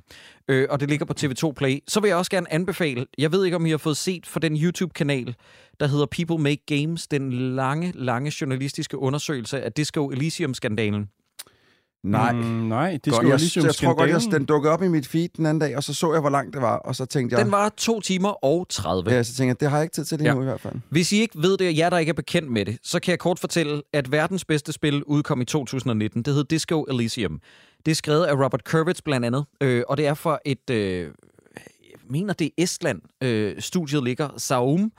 Øh, og det ligger på TV2 Play. Så vil jeg også gerne anbefale, jeg ved ikke, om I har fået set for den YouTube-kanal, der hedder People Make Games, den lange, lange journalistiske undersøgelse af Disco Elysium-skandalen. Nej. Mm, nej, det jo jeg, ligesom jeg tror godt, jeg, skandalen. den dukkede op i mit feed den anden dag, og så så jeg, hvor langt det var, og så tænkte jeg, Den var 2 timer og 30. ja, så tænkte jeg, det har jeg ikke tid til lige Ja. nu i hvert fald. Hvis I ikke ved det, og jer, der ikke er bekendt med det, så kan jeg kort fortælle, at verdens bedste spil udkom i 2019. Det hed Disco Elysium. Det er skrevet af Robert Kurwitz blandt andet, øh, og det er for et, øh, jeg mener det er Estland, øh, studiet ligger, Saum.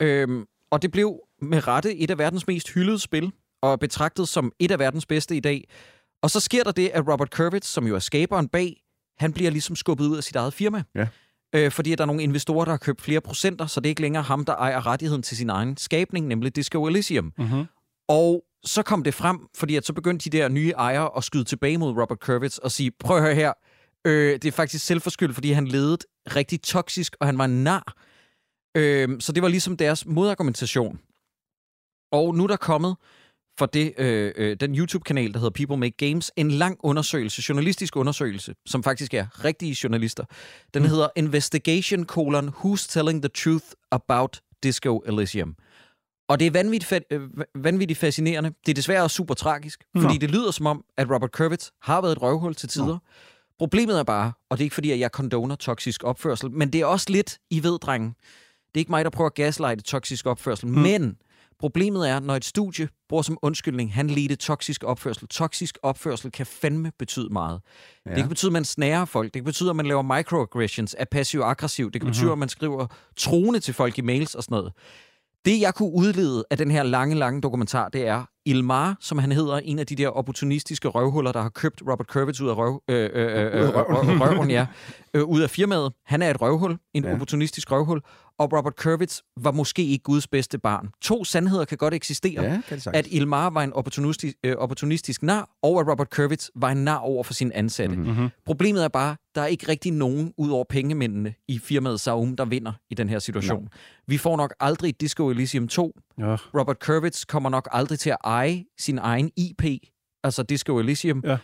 Øh, og det blev med rette et af verdens mest hyldede spil, og betragtet som et af verdens bedste i dag. Og så sker der det, at Robert Kurwitz, som jo er skaberen bag, han bliver ligesom skubbet ud af sit eget firma. Ja. Øh, fordi der er nogle investorer, der har købt flere procenter, så det er ikke længere ham, der ejer rettigheden til sin egen skabning, nemlig Disco Elysium. Mhm. Og så kom det frem, fordi at så begyndte de der nye ejere at skyde tilbage mod Robert Kurwitz og sige, prøv at høre her, øh, det er faktisk selvforskyldt, fordi han ledede rigtig toksisk, og han var en nar. Øh, så det var ligesom deres modargumentation. Og nu er der kommet for det, øh, øh, den YouTube-kanal, der hedder People Make Games, en lang undersøgelse, journalistisk undersøgelse, som faktisk er rigtige journalister. Den hedder Investigation colon Who's Telling the Truth About Disco Elysium. Og det er vanvittigt, fa- øh, vanvittigt fascinerende. Det er desværre også super tragisk, fordi det lyder som om, at Robert Kurwitz har været et røvhul til tider. Problemet er bare, og det er ikke fordi, at jeg condoner toksisk opførsel, men det er også lidt, I ved, drenge, det er ikke mig, der prøver at gaslighte toksisk opførsel, mm. men problemet er, når et studie bruger som undskyldning, han ledte toksisk opførsel. Toksisk opførsel kan fandme betyde meget. Ja. Det kan betyde, at man snærer folk. Det kan betyde, at man laver microaggressions, er passiv-aggressiv. Det kan betyde, at man skriver troende til folk i mails og sådan noget. Det, jeg kunne udlede af den her lange, lange dokumentar, det er Ilmar, som han hedder, en af de der opportunistiske røvhuller, der har købt Robert Kurwitz ud af røv, øh, øh, øh, øh, røv, røven, ja, øh, ud af firmaet. Han er et røvhul, en Ja. opportunistisk røvhul, og Robert Kurwitz var måske ikke Guds bedste barn. To sandheder kan godt eksistere. Ja, kan. At Ilmar var en opportunistisk, øh, opportunistisk nar, og at Robert Kurwitz var en nar over for sine ansatte. Mhm. Mm-hmm. Problemet er bare, der er ikke rigtig nogen, ud over pengemændene i firmaet Saum, der vinder i den her situation. Vi får nok aldrig Disco Elysium 2. Ja. Robert Kurwitz kommer nok aldrig til at eje sin egen IP, altså Disco Elysium. Ja.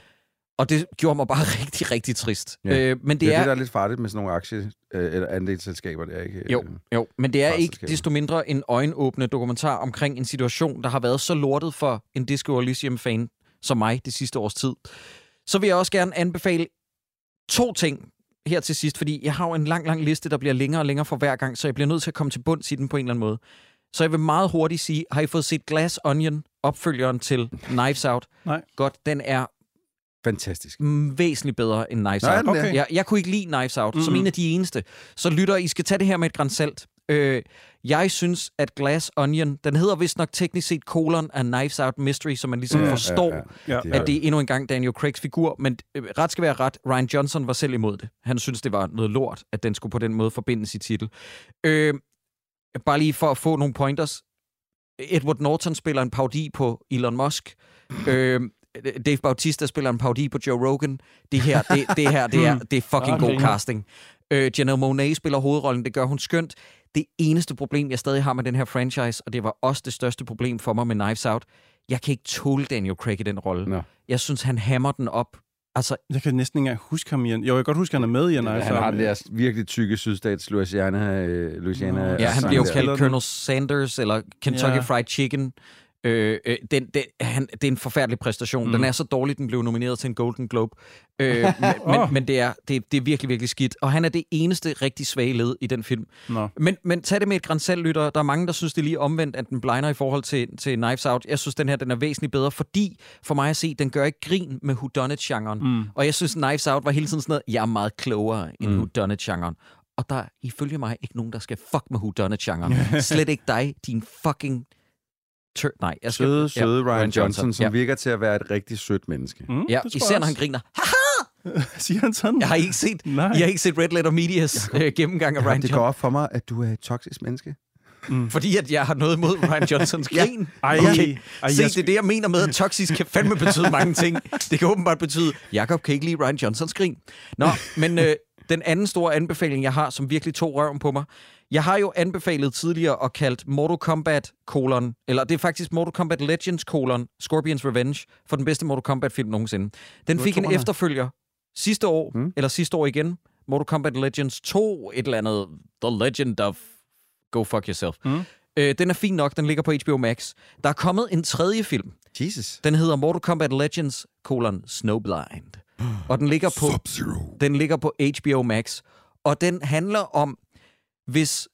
Og det gjorde mig bare (laughs) rigtig, rigtig trist. Ja. Øh, men Det det er er, det, der er lidt farligt med sådan nogle aktie- øh, eller andelsselskaber, det er ikke... Jo, øh, jo, men det er ikke desto mindre en øjenåbne dokumentar omkring en situation, der har været så lortet for en Disco Elysium-fan som mig det sidste års tid. Så vil jeg også gerne anbefale to ting her til sidst, fordi jeg har jo en lang, lang liste, der bliver længere og længere for hver gang, så jeg bliver nødt til at komme til bunds i den på en eller anden måde. Så jeg vil meget hurtigt sige, har I fået set Glass Onion, opfølgeren til Knives Out? Nej. Godt, den er Fantastisk. mm, væsentligt bedre end Knives Nå, er Out. Okay. Jeg, jeg kunne ikke lide Knives Out, mm-hmm. som en af de eneste. Så lytter, I skal tage det her med et græns salt. Øh, jeg synes, at Glass Onion, den hedder vist nok teknisk set colon af Knives Out Mystery, så man ligesom Ja, forstår, Ja. Er- at det er endnu en gang Daniel Craigs figur. Men øh, ret skal være ret, Ryan Johnson var selv imod det. Han synes, det var noget lort, at den skulle på den måde forbindes i titel. Øh, bare lige for at få nogle pointers. Edward Norton spiller en parodi på Elon Musk. (laughs) Øh, Dave Bautista spiller en parodi på Joe Rogan. Det her, det, det her, det er, det er fucking god casting. Øh, Janelle Monáe spiller hovedrollen, det gør hun skønt. Det eneste problem, jeg stadig har med den her franchise, og det var også det største problem for mig med Knives Out, jeg kan ikke tåle Daniel Craig i den rolle. Nå. Jeg synes, han hammer den op. Altså, Jeg kan næsten ikke engang huske ham i en... Jo, jeg kan godt huske, at han er med i en Han har den der virkelig tykke sydstats Louisiana, øh, Louisiana ja, han bliver jo kaldt. Colonel Sanders, eller Kentucky Ja. Fried Chicken. Øh, øh, den, den, han, det er en forfærdelig præstation. Mm. Den er så dårlig, den blev nomineret til en Golden Globe. Øh, (laughs) men, Åh. men, men det, er, det, det er virkelig, virkelig skidt. Og han er det eneste rigtig svage led i den film. Nå. Men, men tag det med et grænsalt, lytter. Der er mange, der synes, det er lige omvendt, at den blinder i forhold til, til Knives Out. Jeg synes, den her den er væsentligt bedre, fordi for mig at se, den gør ikke grin med whodunit-genren. Mm. Og jeg synes, Knives Out var hele tiden sådan noget, jeg er meget klogere end mm. whodunit-genren. Og der er ifølge mig ikke nogen, der skal fuck med whodunit-genren. (laughs) Slet ikke dig, din fucking... Tør- Nej, jeg skal... Søde, søde Ryan, Ryan Johnson, som ja. virker til at være et rigtig sødt menneske. Mm, Ja, især jeg når han griner. (laughs) Siger han sådan? Jeg har ikke set, Nej. jeg har ikke set Red Letter Medias øh, gennemgang af Ja, Ryan det går Johnson. op for mig, at du er et toksisk menneske. Fordi at jeg har noget imod Ryan Johnsons (laughs) Ja. grin. Ej, Okay. ej, Se, jeg det er det, jeg mener med, at toksisk kan fandme betyde mange ting. Det kan åbenbart betyde, Jakob kan ikke lide Ryan Johnsons grin. Nå, men øh, den anden store anbefaling, jeg har, som virkelig tog røven på mig, Jeg har jo anbefalet tidligere og kaldt Mortal Kombat colon, eller det er faktisk Mortal Kombat Legends colon, Scorpions Revenge, for den bedste Mortal Kombat-film nogensinde. Den fik en efterfølger sidste år, Mm. mm. eller sidste år igen. Mortal Kombat Legends 2, et eller andet, The Legend of Go Fuck Yourself. Mm. Øh, den er fin nok, den ligger på HBO Max. Der er kommet en tredje film. Jesus. Den hedder Mortal Kombat Legends colon Snowblind. Og den ligger på den ligger på HBO Max, og den handler om, hvis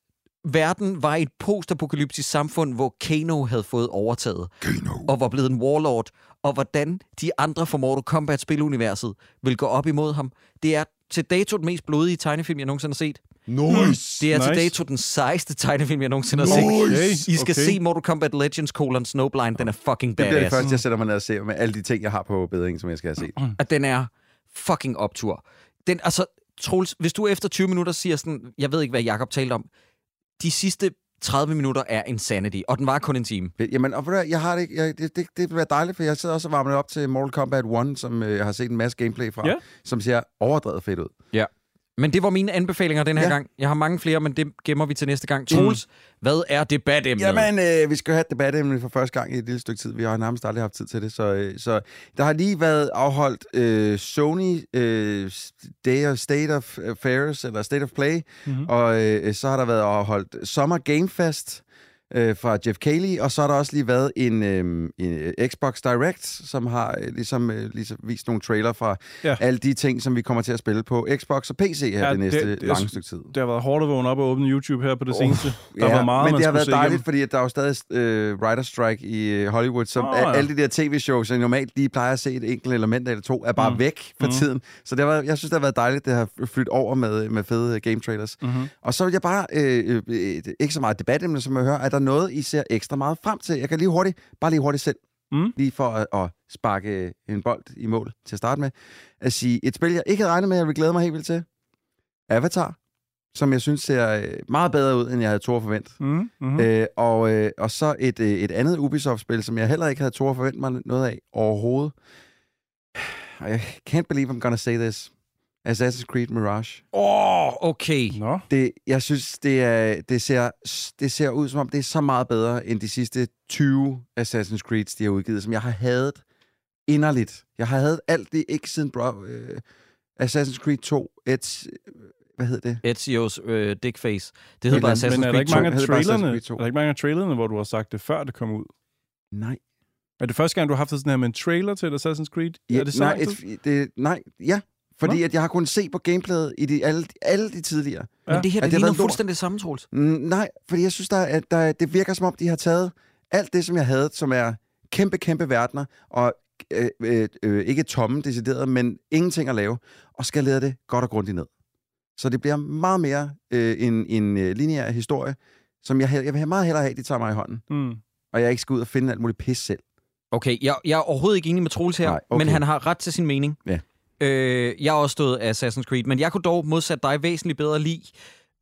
verden var et postapokalyptisk samfund, hvor Kano havde fået overtaget, Kano. og var blevet en warlord, og hvordan de andre fra Mortal Kombat-spiluniverset vil gå op imod ham. Det er til dato den mest blodige tegnefilm, jeg nogensinde har set. Nice. Det er Nice. til dato den sejeste tegnefilm, jeg nogensinde har Nice. set. I skal Okay. se Mortal Kombat Legends colon Snowblind. Den er fucking Det bliver det badass. første, jeg sætter mig ned og ser med alle de ting, jeg har på bedring, som jeg skal have set. at den er fucking optur. Den, altså, Troels, hvis du efter 20 minutter siger sådan, jeg ved ikke, hvad Jakob talte om, de sidste 30 minutter er insanity, og den var kun en time. Jamen, og jeg har det. Jeg, det, det, det vil være dejligt, for jeg sidder også og varmer det op til Mortal Kombat 1, som øh, jeg har set en masse gameplay fra, Ja. som ser overdrevet fedt ud. Men det var mine anbefalinger den her Ja. gang. Jeg har mange flere, men det gemmer vi til næste gang. Troels, mm. hvad er debatemnet? Jamen, øh, vi skal have et debatemne for første gang i et lille stykke tid. Vi har nærmest aldrig haft tid til det. Så, øh, så der har lige været afholdt øh, Sony øh, Day of State of Affairs, eller State of Play, Mhm. og øh, så har der været afholdt Summer Game Fest øh, fra Jeff Keighley, og så har der også lige været en, øh, en øh, Xbox Direct, som har øh, ligesom, øh, ligesom vist nogle trailer fra Ja. ja. alle de ting, som vi kommer til at spille på Xbox og PC her Ja, ja, det næste det- lange stykke tid. Det har været hårdt at vågne op og åbne YouTube her på det Oh, seneste. Der var meget, men det har været dejligt, igennem. fordi at der er jo stadig øh, writer strike i øh, Hollywood, så oh, ja. alle de der tv-shows, som jeg normalt lige plejer at se et enkelt element eller to, er bare Mm. væk for Mm. tiden. Så det været, jeg synes, det har været dejligt, det har flyttet over med, med fede øh, game trailers. Mhm. Og så vil jeg bare, øh, øh, ikke så meget debatemne, som jeg hører, er der noget, I ser ekstra meget frem til? Jeg kan lige hurtigt, bare lige hurtigt selv, Mm. lige for at, at sparke en bold i mål til at starte med, at sige, et spil, jeg ikke havde regnet med, jeg vil glæde mig helt vildt til. Avatar, som jeg synes ser øh, meget bedre ud, end jeg havde tort forventet. Mm. Mm. Mm. Øh, og, øh, og så et, øh, et andet Ubisoft-spil, som jeg heller ikke havde tort forventet mig noget af overhovedet. (sighs) Og jeg can't believe I'm gonna say this. Assassin's Creed Mirage. Åh, oh, okay. Nå. Det, jeg synes, det, er, det, ser, det ser ud som om, det er så meget bedre end de sidste 20 Assassin's Creeds, de har udgivet, som jeg har hadet inderligt. Jeg har hadet alt det, ikke siden bro, øh, Assassin's Creed 2, et, hvad hed det? Ezio's øh, dickface. Det hedder bare eller andet. Assassin's Men er der Creed ikke 2. mange af Assassin's trailerne, Creed 2? er der ikke mange af trailerne, hvor du har sagt det, før det kom ud? Nej. Er det første gang, du har haft sådan her med en trailer til et Assassin's Creed? Ja, er det så nej, et, det, nej, ja. Fordi Nå. at jeg har kunnet se på gameplayet i de, alle, alle de tidligere. Men det her, Ja, det, det ligner fuldstændig det samme, Troels. Mm, nej, fordi jeg synes, der, er- at der, det virker som om, de har taget alt det, som jeg havde, som er kæmpe, kæmpe verdener, og øh, øh, øh, ikke tomme decideret, men ingenting at lave, og skal lede det godt og grundigt ned. Så det bliver meget mere øh, en, en øh, lineær historie, som jeg, jeg vil meget hellere have, at de tager mig i hånden, Mm. og jeg ikke skal ud og finde alt muligt pis selv. Okay, jeg, jeg er overhovedet ikke enig med Troels her, Nej, okay. men han har ret til sin mening. Ja. Øh, jeg har også stået af Assassin's Creed, men jeg kunne dog modsat dig væsentligt bedre lide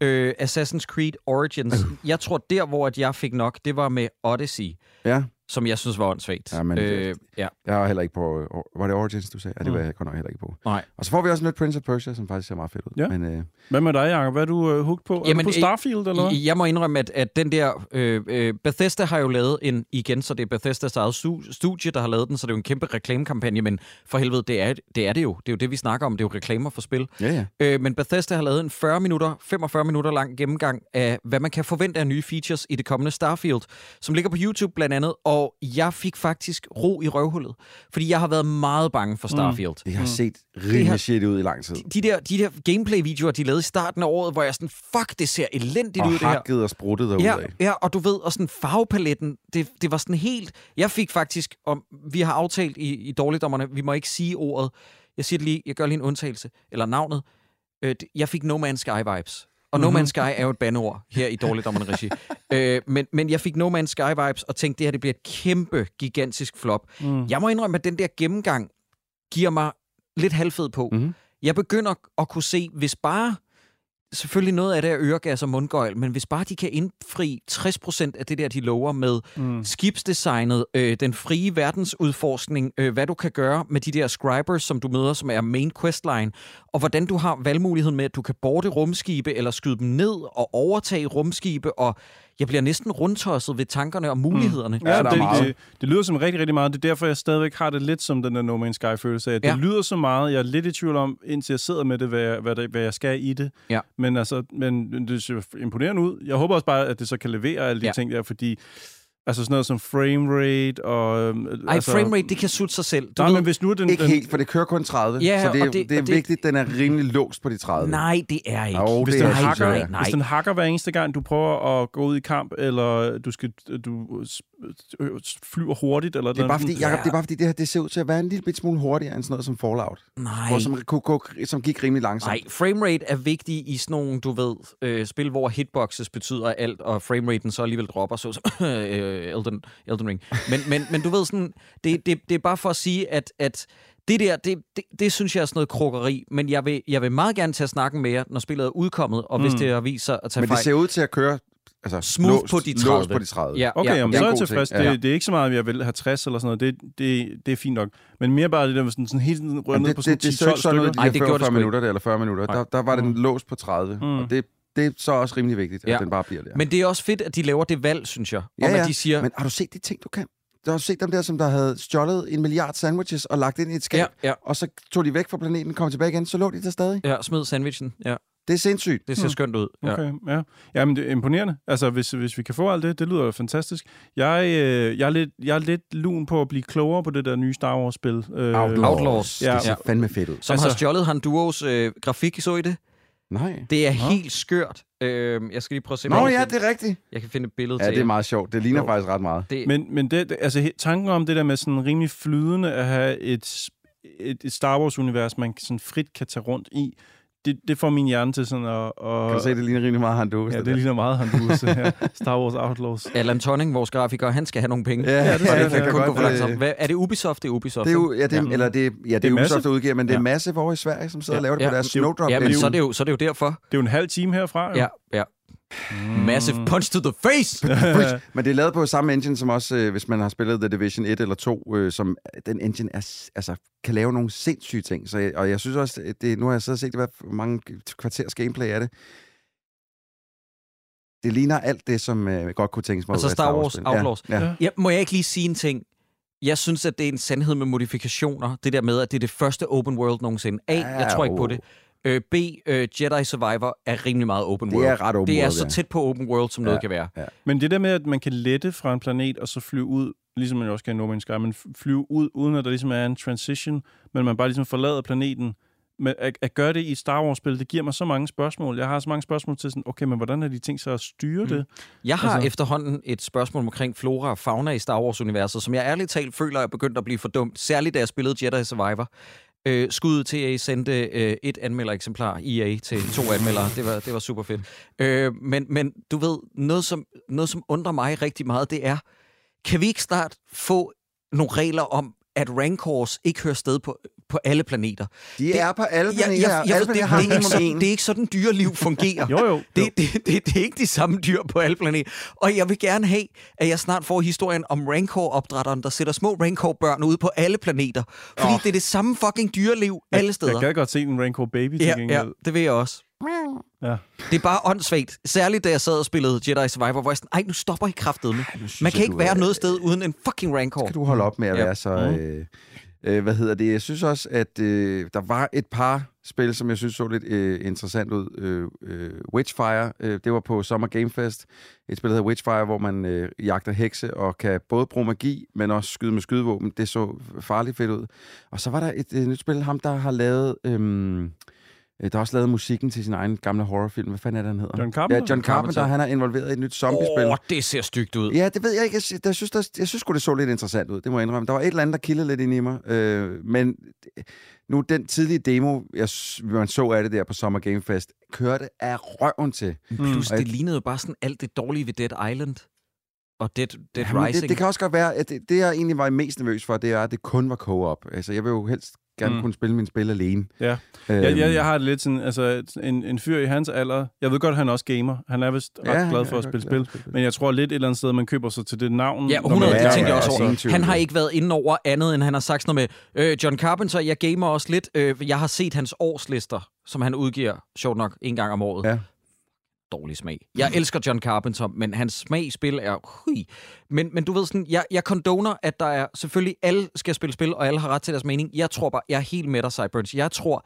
øh, Assassin's Creed Origins. Jeg tror, der hvor at jeg fik nok, det var med Odyssey, Ja, som jeg synes var åndssvagt. Ja, men øh, ja. jeg har heller ikke på... Var det Origins, du sagde? Ja, det var Mm. jeg godt nok heller ikke på. Nej. Og så får vi også nyt Prince of Persia, som faktisk ser meget fedt ud. Ja. Men, øh, Hvad med dig, Jacob? Hvad er du uh, hooked på? er Jamen, du på øh, Starfield, eller hvad? Jeg må indrømme, at, at den der... Øh, øh, Bethesda har jo lavet en... Igen, så det er Bethesdas eget stu- studie, der har lavet den, så det er jo en kæmpe reklamekampagne, men for helvede, det er, det er det jo. Det er jo det, vi snakker om. Det er jo reklamer for spil. ja, ja. Øh, men Bethesda har lavet en 40 minutter, 45 minutter lang gennemgang af, hvad man kan forvente af nye features i det kommende Starfield, som ligger på YouTube blandt andet, og jeg fik faktisk ro i røvhullet, fordi jeg har været meget bange for Starfield. Det har Mm. set rimelig har- shit ud i lang tid. De der, de der gameplay-videoer, de lavede i starten af året, hvor jeg sådan, fuck, det ser elendigt Og ud, det her. hakket og spruttet derude Ja, ja, og du ved, og sådan farvepaletten, det, det var sådan helt... Jeg fik faktisk, om vi har aftalt i, i dårligdommerne, vi må ikke sige ordet. Jeg siger det lige, jeg gør lige en undtagelse, eller navnet. Øh, jeg fik No Man's Sky-vibes. Og No. Man's Sky er jo et bandeord her i dårligdommerne regi. (laughs) øh, men, men jeg fik No Man's Sky-vibes og tænkte, det her det bliver et kæmpe, gigantisk flop. Mm. Jeg må indrømme, at den der gennemgang giver mig lidt halvfed på. Mhm. Jeg begynder at kunne se, hvis bare selvfølgelig noget af det er øregas og mundgøjl, men hvis bare de kan indfri 60% af det der, de lover med mm. skibsdesignet, øh, den frie verdensudforskning, øh, hvad du kan gøre med de der scribers, som du møder, som er main questline, og hvordan du har valgmuligheden med, at du kan borte rumskibe eller skyde dem ned og overtage rumskibe, og jeg bliver næsten rundtosset ved tankerne og mulighederne. Ja, der er det, meget. det, det lyder som rigtig, rigtig meget. Det er derfor, jeg stadigvæk har det lidt som den der No Man's Sky-følelse af. Det Ja. lyder så meget. Jeg er lidt i tvivl om, indtil jeg sidder med det, hvad jeg, hvad, det, hvad jeg skal i det. Ja. Men, altså, men det ser imponerende ud. Jeg håber også bare, at det så kan levere alle de Ja. ting der, fordi altså sådan noget som framerate og... øhm, Ej, altså, framerate, det kan sutte sig selv. Du Nej, ved, men hvis nu er den... Ikke den, helt, for det kører kun 30. Ja, så det, er- det- det er det- vigtigt, den er rimelig låst på de 30. Nej, det er ikke. Jo, Hvis det den er, hakker, nej, ja. nej. Hvis den hakker hver eneste gang, du prøver at gå ud i kamp, eller du skal du s- øh, flyver hurtigt, eller Det er, bare fordi, Ja. Jacob, det er bare fordi, det her det ser ud til at være en lille smule hurtigere end sådan noget som Fallout. Nej. Hvor som, kunne gå, som gik rimelig langsomt. Nej, framerate er vigtig i sådan nogle, du ved, øh, spil, hvor hitboxes betyder alt, og frameraten så alligevel dropper, så som (coughs) øh, Elden, Elden Ring. Men, men, men du ved sådan, det, det, det er bare for at sige, at, at det der, det, det, det synes jeg er sådan noget krukkeri, men jeg vil, jeg vil meget gerne tage snakken med jer, når spillet er udkommet, og hvis Mm. det har vist sig at tage Men det fejl. ser ud til at køre altså, Smooth låst, på de Låst 30. på de 30. Ja, Okay, ja, jamen, det så er jeg tilfreds. ting. Ja. Det, det er ikke så meget, at jeg vil have 60 eller sådan noget. Det, det, det er fint nok. Men mere bare det der sådan, sådan hele tiden rører ned det, på sådan det, det, 10-12 så ikke sådan stykker. Nej, det gjorde det 45 sgu ikke. minutter eller 40 minutter. Der, der var den låst på 30, Mm. og det, det er så også rimelig vigtigt, at Ja. den bare bliver der. Men det er også fedt, at de laver det valg, synes jeg. Ja, om ja. at de siger, Men har du set de ting, du kan? Du har du set dem der, som der havde stjålet en milliard sandwiches og lagt ind i et skab, ja, ja, og så tog de væk fra planeten, kom tilbage igen, så lå de der stadig. ja, smid sandwichen. Ja, Det er sindssygt. det ser Mm. skønt ud. Ja. Okay, ja. Jamen, det er imponerende. Altså, hvis, hvis vi kan få alt det, det lyder jo fantastisk. Jeg, øh, jeg, er lidt, jeg er lidt lun på at blive klogere på det der nye Star Wars-spil. Øh, Outlaws. Ja. Det ser fandme fedt ud. Som Altså- har stjålet Han Duos øh, grafik, så I det? Nej. Det er Nå. helt skørt. Øh, jeg skal lige prøve at se, Nå ja, det er rigtigt. jeg kan finde et billede Ja, til det er meget sjovt. Det ligner Jo. faktisk ret meget. Det, Men, men det, altså, tanken om det der med sådan rimelig flydende at have et, et, et Star Wars-univers, man sådan frit kan tage rundt i, det, det får min hjerne til sådan at... at Kan du se, det ligner rimelig meget Han Duos, Ja, det det ligner meget, han burde her. Star Wars Outlaws. Allan Tonning, vores grafiker, han skal have nogle penge. Ja, Ja, det Og det kan kun gå for langsomt. øh, Hvad, er det Ubisoft? Det er Ubisoft, Det er jo, ja, det, Ja. eller det, ja, det, Det er Ubisoft, Massive. der udgiver, men det er Ja. Massive over i Sverige, som sidder og laver det Ja, på deres. Snowdrop. Ja, men så er, det jo, så er det jo derfor. Det er jo en halv time herfra. Jo. Ja, ja. Massive punch to the face! (laughs) Men det er lavet på samme engine, som også, øh, hvis man har spillet The Division 1 eller 2, øh, som den engine er, altså, kan lave nogle sindssyge ting. Så, jeg- og jeg synes også, at det, nu har jeg siddet og set, hvad hvor mange kvarters gameplay er det. Det ligner alt det, som øh, godt kunne tænkes mig Altså Star Wars. Outlaws. Ja, ja. Ja. Ja, må jeg ikke lige sige en ting? Jeg synes, at det er en sandhed med modifikationer. Det der med, at det er det første open world nogensinde. A, jeg tror ikke på det. Øh, B, øh, Jedi Survivor er rimelig meget open Det world. er ret open det er world, så ja. tæt på open world, som noget Ja. kan være. Men det der med, at man kan lette fra en planet, og så flyve ud, ligesom man også kan i No Man's Sky, men flyve ud, uden at der ligesom er en transition, men man bare ligesom forlader planeten. Men at, at gøre det i Star Wars-spil, det giver mig så mange spørgsmål. Jeg har så mange spørgsmål til sådan, okay, men hvordan har de tænkt sig at styre Mm. det? Jeg har. Altså- efterhånden et spørgsmål omkring flora og fauna i Star Wars-universet, som jeg ærligt talt føler er begyndt at blive for dumt. Særligt da jeg spillede Jedi Survivor. Øh, skud til, at I sendte øh, et anmeldereksemplar, EA, til to anmeldere. Det var, det var super fedt. Øh, men, men du ved, noget som, noget som undrer mig rigtig meget, det er, kan vi ikke snart få nogle regler om, at Rancors ikke hører sted på, på alle planeter? De Det- er på alle Jeg, planeter. jeg, jeg, alle ved, det, planeter har det, er ikke sådan, det er ikke sådan, dyreliv fungerer. Jo, jo. Det, det, det, det er ikke de samme dyr på alle planeter. Og jeg vil gerne have, at jeg snart får historien om Rancor-opdrætteren, der sætter små Rancor-børn ud på alle planeter. Fordi Åh. det er det samme fucking dyreliv alle steder. Jeg gad godt se en Rancor Baby til Ja, gengæld. ja, det vil jeg også. Ja. Det er bare åndssvagt. Særligt da jeg sad og spillede Jedi Survivor, hvor jeg sådan, ej, nu stopper I kraftet med. Man kan ikke være er- noget sted uden en fucking Rancor. Kan du holde op med at Ja. være så... Øh, øh, hvad hedder det? Jeg synes også, at øh, der var et par spil, som jeg synes så lidt øh, interessant ud. Øh, øh, Witchfire, øh, det var på Summer Game Fest. Et spil, der hedder Witchfire, hvor man øh, jagter hekse og kan både bruge magi, men også skyde med skydevåben. Det så farligt fedt ud. Og så var der et øh, nyt spil, ham der har lavet... Øh, der har også lavet musikken til sin egen gamle horrorfilm. Hvad fanden er det, han hedder? John Carpenter? Ja, John Carpenter. Han er involveret i et nyt zombiespil. Åh, oh, det ser stygt ud. Ja, det ved jeg ikke. Jeg, sy- jeg, synes, der, jeg synes det så lidt interessant ud. Det må jeg indrømme. Der var et eller andet, der kildede lidt ind i mig. Øh, men nu, den tidlige demo, jeg, man så af det der på Summer Game Fest, kørte af røven til. Plus, Og det lignede jo bare sådan alt det dårlige ved Dead Island. Og Dead, Dead Jamen, Rising. det, det kan også godt være, at det, det, jeg egentlig var mest nervøs for, det er, at det kun var co-op. Altså, jeg vil jo helst gerne Mm. kunne spille min spil alene. Ja. Øhm, Jeg, jeg, jeg har det lidt sådan, altså en, en fyr i hans alder, jeg ved godt, at han er også gamer. Han er vist ret ja, glad for at spille spil. spille Men jeg tror lidt et eller andet sted, man køber sig til det navn. Ja, når 100, man- det tænker jeg også over. Han har ikke været inde over andet, end han har sagt sådan noget med, øh, John Carpenter, jeg gamer også lidt. Øh, jeg har set hans årslister, som han udgiver, sjovt nok, en gang om året. Ja. Dårlig smag. Jeg elsker John Carpenter, men hans smag i spil er... Hui. Men, men du ved sådan, jeg, jeg condoner, at der er... Selvfølgelig, alle skal spille spil, og alle har ret til deres mening. Jeg tror bare, jeg er helt med dig, Cyburns. Jeg tror,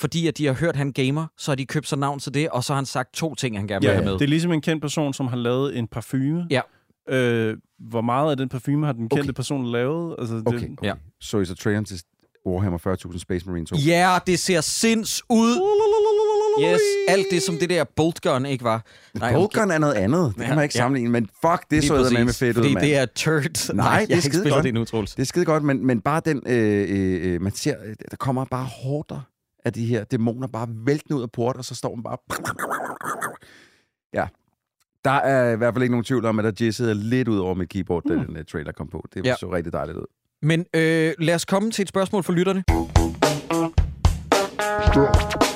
fordi at de har hørt, han gamer, så har de købt sig navn til det, og så har han sagt to ting, han gerne vil Ja, have med. det er ligesom en kendt person, som har lavet en parfume. Ja. Øh, hvor meget af den parfume har den kendte Okay. person lavet? Altså, det, Okay, okay. Ja. Så I så traileren til Warhammer 40.000 Space Marine 2? Ja, yeah, det ser sinds ud. Yes, alt det, som det der boltgun ikke var. Nej, Boltgun er noget andet. Det kan man ikke ja. sammenligne, men fuck, det Lige så med med fedt ud, Fordi mand. det er turd. Nej, jeg det er skide godt. det endnu, Troels. Det er skide godt, men, men bare den, øh, øh, øh, man ser, der kommer bare hårder af de her dæmoner bare væltende ud af port, og så står man bare... Ja. Der er i hvert fald ikke nogen tvivl om, at der jizzede lidt ud over mit keyboard, da den uh, trailer kom på. Det Ja. så rigtig dejligt ud. Men øh, lad os komme til et spørgsmål for lytterne. Spørgsmål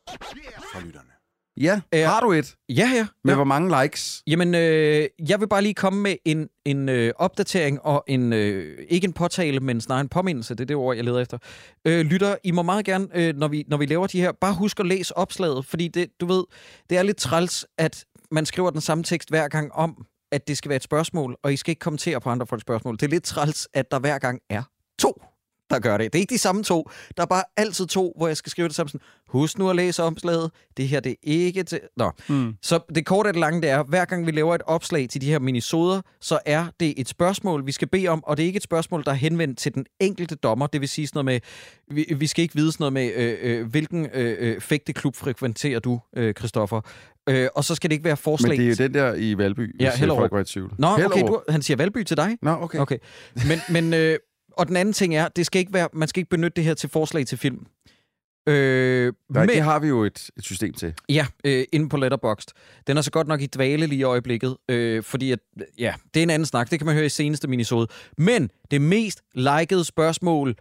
Ja, Ja. har du et? Ja, ja. Med ja. hvor mange likes? Jamen, øh, jeg vil bare lige komme med en, en øh, opdatering og en, øh, ikke en påtale, men snarere en påmindelse. Det er det ord, jeg leder efter. Øh, lytter, I må meget gerne, øh, når, vi, når vi laver de her, bare husk at læse opslaget, fordi det, du ved, det er lidt træls, at man skriver den samme tekst hver gang om, at det skal være et spørgsmål, og I skal ikke kommentere på andre folks spørgsmål. Det er lidt træls, at der hver gang er to, der gør det. Det er ikke de samme to. Der er bare altid to, hvor jeg skal skrive det samme sådan, husk nu at læse opslaget. Det her, det er ikke til... Nå. Mm. Så det korte og det lange, det er, hver gang vi laver et opslag til de her minisoder, så er det et spørgsmål, vi skal bede om, og det er ikke et spørgsmål, der er henvendt til den enkelte dommer. Det vil sige sådan noget med, vi, vi skal ikke vide sådan noget med, øh, øh, hvilken øh, øh, fægteklub frekventerer du, øh, Christoffer. Øh, og så skal det ikke være forslag... Men det er jo den der i Valby, Ja, hvis Hellerup. folk var i tvivl. Nå, okay, du, han siger Valby til dig? Nå, okay. Okay. Men, men øh, og den anden ting er, det skal ikke være, man skal ikke benytte det her til forslag til film. Øh, Nej, men, det har vi jo et, et system til. Ja, øh, inde på Letterboxd. Den er så godt nok i dvale lige i øjeblikket, øh, fordi at, ja, det er en anden snak. Det kan man høre i seneste minisode. Men det mest likede spørgsmål,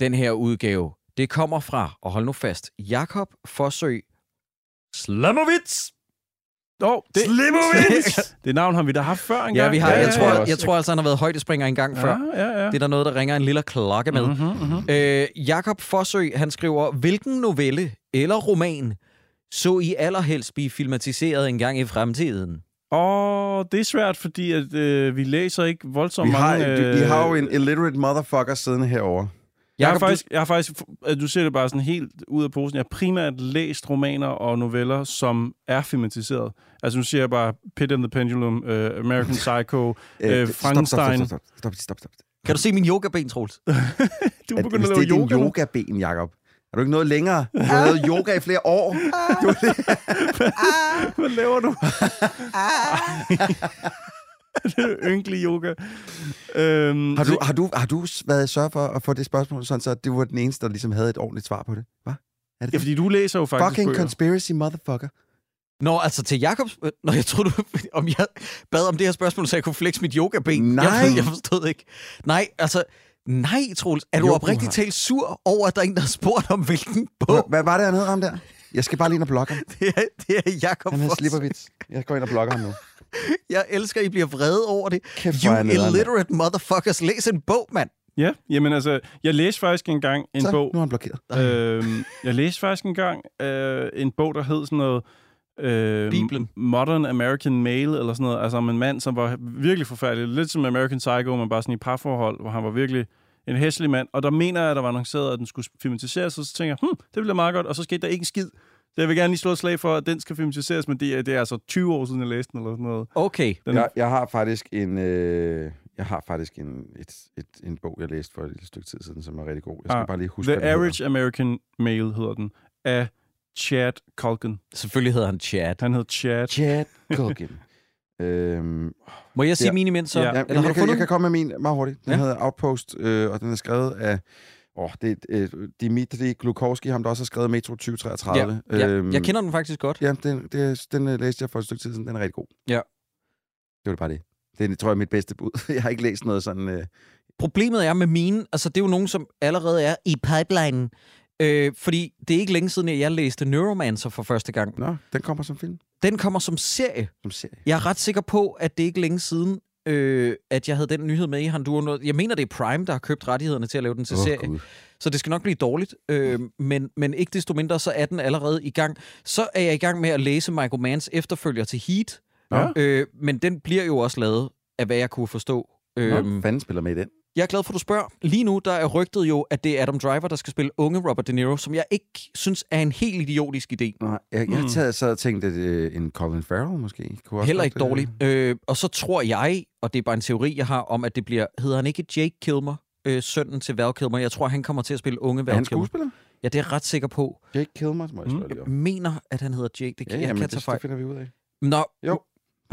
den her udgave, det kommer fra, og hold nu fast, Jakob Forsøg Slamovits. Oh, det, Slimovits! (laughs) det navn har vi da haft før engang. Ja, vi har, Ja, jeg, ja, tror, ja. jeg tror altså, han har været højdespringer en gang før. Ja, ja, ja. Det er der noget, der ringer en lille klokke med. Mm-hmm, mm-hmm. Øh, Jakob Forsøg, han skriver, hvilken novelle eller roman så I allerhelst blive filmatiseret en gang i fremtiden? Åh, det er svært, fordi at, øh, vi læser ikke voldsomt Vi har, mange... vi, vi har jo øh, en illiterate motherfucker siddende herovre. Jeg har, faktisk, jeg har faktisk, at du ser det bare sådan helt ud af posen, jeg har primært læst romaner og noveller, som er filmatiseret. Altså nu siger jeg bare Pit and the Pendulum, uh, American Psycho, (laughs) stop, Frankenstein. Stop, stop, stop, stop, stop. Kan du se min yogaben, Troels? (laughs) Du er At, begyndt at det lave er din yoga. nu. yogaben, Jacob. Er du ikke noget længere? Du har lavet yoga i flere år. (laughs) Du, Hvad laver du? (laughs) det er ynkelig yoga. Øhm, har, du, har, du, har du været sørget for at få det spørgsmål, sådan så du var den eneste, der ligesom havde et ordentligt svar på det? Hvad? Er det Ja, det? fordi du læser jo faktisk Fucking bøger. conspiracy motherfucker. Nå, altså til Jakobs... øh, Nå, jeg troede, du, (laughs) om jeg bad om det her spørgsmål, så jeg kunne flexe mit yogaben. Nej. Jeg, jeg forstod ikke. Nej, altså... Nej, Troels. Er du Jo, du oprigtigt talt sur over, at der er en, der har spurgt om, hvilken bog Hvad var det, han hed ham der? Jeg skal bare lige ind og blokke ham. (laughs) det er, det er Jakob Han hedder. Slippervits. Jeg går ind og blokker ham nu. (laughs) Jeg elsker, at I bliver vrede over det. Kæft, You er illiterate motherfuckers. Læs en bog, mand. Ja, jamen altså, jeg læste faktisk engang en Så, bog, nu er han blokeret. øhm, jeg læste faktisk engang øh, en bog, der hed sådan noget... Øh, Bibelen. Modern American Male, eller sådan noget. Altså om en mand, som var virkelig forfærdelig. Lidt som American Psycho, men bare sådan i parforhold, hvor han var virkelig en hæslig mand. Og der mener jeg, at der var annonceret, at den skulle filmatiseres, og så tænker jeg, hm, det bliver meget godt. Og så skete der ikke en skid. Så jeg vil gerne lige slå et slag for, at den skal filmatiseres, men det er, det er altså 20 år siden, jeg læste den, eller sådan noget. Okay. Den, Jeg, jeg har faktisk en... Øh, jeg har faktisk en, et, et, en bog, jeg læste for et lille stykke tid siden, som er rigtig god. Jeg skal Ah, bare lige huske, The Average American Male hedder den, af Chad Culkin. Selvfølgelig hedder han Chad. Han hed Chad. hedder. Chad Culkin. (laughs) øhm, Må jeg sige Ja. min imens så? Ja. ja, Eller jamen, har du jeg, kan, jeg kan komme med min meget hurtigt. Den ja. hedder Outpost, øh, og den er skrevet af Åh, det er øh, Dimitri Glukovski, ham der også har skrevet Metro 2033. Ja, ja, Øhm, jeg kender den faktisk godt. Ja, den, det, den øh, læste jeg for et stykke tid siden. Den er rigtig god. Ja. Det var bare det. Det tror jeg er mit bedste bud. (laughs) Jeg har ikke læst noget sådan... Øh... Problemet er med mine, altså det er jo nogen, som allerede er i pipelinen. Øh, fordi det er ikke længe siden, at jeg læste Neuromancer for første gang. Nå, den kommer som film. Den kommer som serie. Som serie. Jeg er ret sikker på, at det ikke er længe siden, øh, at jeg havde den nyhed med i Honduras. Jeg mener, det er Prime, der har købt rettighederne til at lave den til Åh, serie. Gud. Så det skal nok blive dårligt. Øh, men, men ikke desto mindre, så er den allerede i gang. Så er jeg i gang med at læse Michael Manns efterfølger til Heat. Nå. Øh, men den bliver jo også lavet af, hvad jeg kunne forstå. Nå, Øh, fanden spiller med i den. Jeg er glad for, at du spørger. Lige nu der er rygtet jo, at det er Adam Driver, der skal spille unge Robert De Niro, som jeg ikke synes er en helt idiotisk idé. Nej, jeg, jeg Mm. har taget, så og tænkt, at øh, en Colin Farrell måske kunne Heller ikke dårlig. Øh, og så tror jeg, og det er bare en teori, jeg har, om at det bliver, hedder han ikke Jake Kilmer, øh, sønnen til Val Kilmer. Jeg tror, han kommer til at spille unge Er Val han Kilmer. skuespiller? Ja, det er jeg ret sikker på. Jake Kilmer, må jeg Mm. spørge lige Jeg mener, at han hedder Jake. Det, Ja, jeg ja, kan men tage det, fejl. det finder vi ud af. Nå, Jo,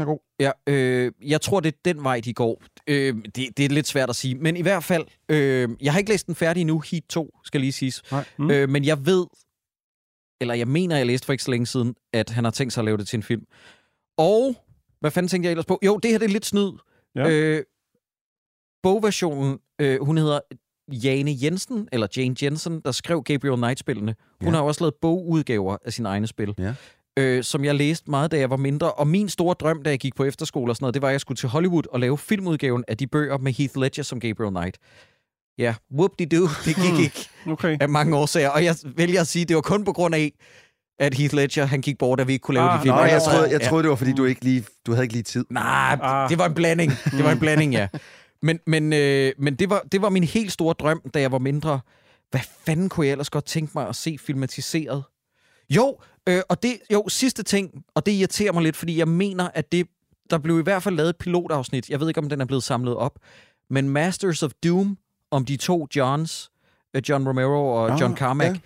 er god. Ja, øh, jeg tror, det er den vej, de går. Øh, det, det er lidt svært at sige. Men i hvert fald, øh, jeg har ikke læst den færdig endnu, Heat 2, skal lige siges. Nej. Mm. Øh, men jeg ved, eller jeg mener, jeg læste for ikke så længe siden, at han har tænkt sig at lave det til en film. Og, hvad fanden tænkte jeg ellers på? Jo, det her det er lidt snyd. Ja. Øh, bogversionen, øh, hun hedder Jane Jensen, eller Jane Jensen, der skrev Gabriel Knight-spillene. Hun Ja. har også lavet bogudgaver af sine egne spil. Ja. Øh, som jeg læste meget, da jeg var mindre. Og min store drøm, da jeg gik på efterskole og sådan noget, det var, at jeg skulle til Hollywood og lave filmudgaven af de bøger med Heath Ledger som Gabriel Knight. Ja, whoop-de-doo, (laughs) det gik ikke Okay. af mange årsager. Og jeg vælger at sige, at det var kun på grund af, at Heath Ledger han gik bort, at vi ikke kunne lave Ah, de film. Og jeg troede, jeg troede, det var, fordi du ikke lige, du havde ikke lige tid. Nej, Ah. det var en blanding. Det var en blanding, ja. Men, men, øh, men det, var, det var min helt store drøm, da jeg var mindre. Hvad fanden kunne jeg ellers godt tænke mig at se filmatiseret? Jo, øh, og det, jo, sidste ting, og det irriterer mig lidt, fordi jeg mener, at det, der blev i hvert fald lavet et pilotafsnit. Jeg ved ikke, om den er blevet samlet op. Men Masters of Doom, om de to Johns, øh, John Romero og Ah, John Carmack, ja.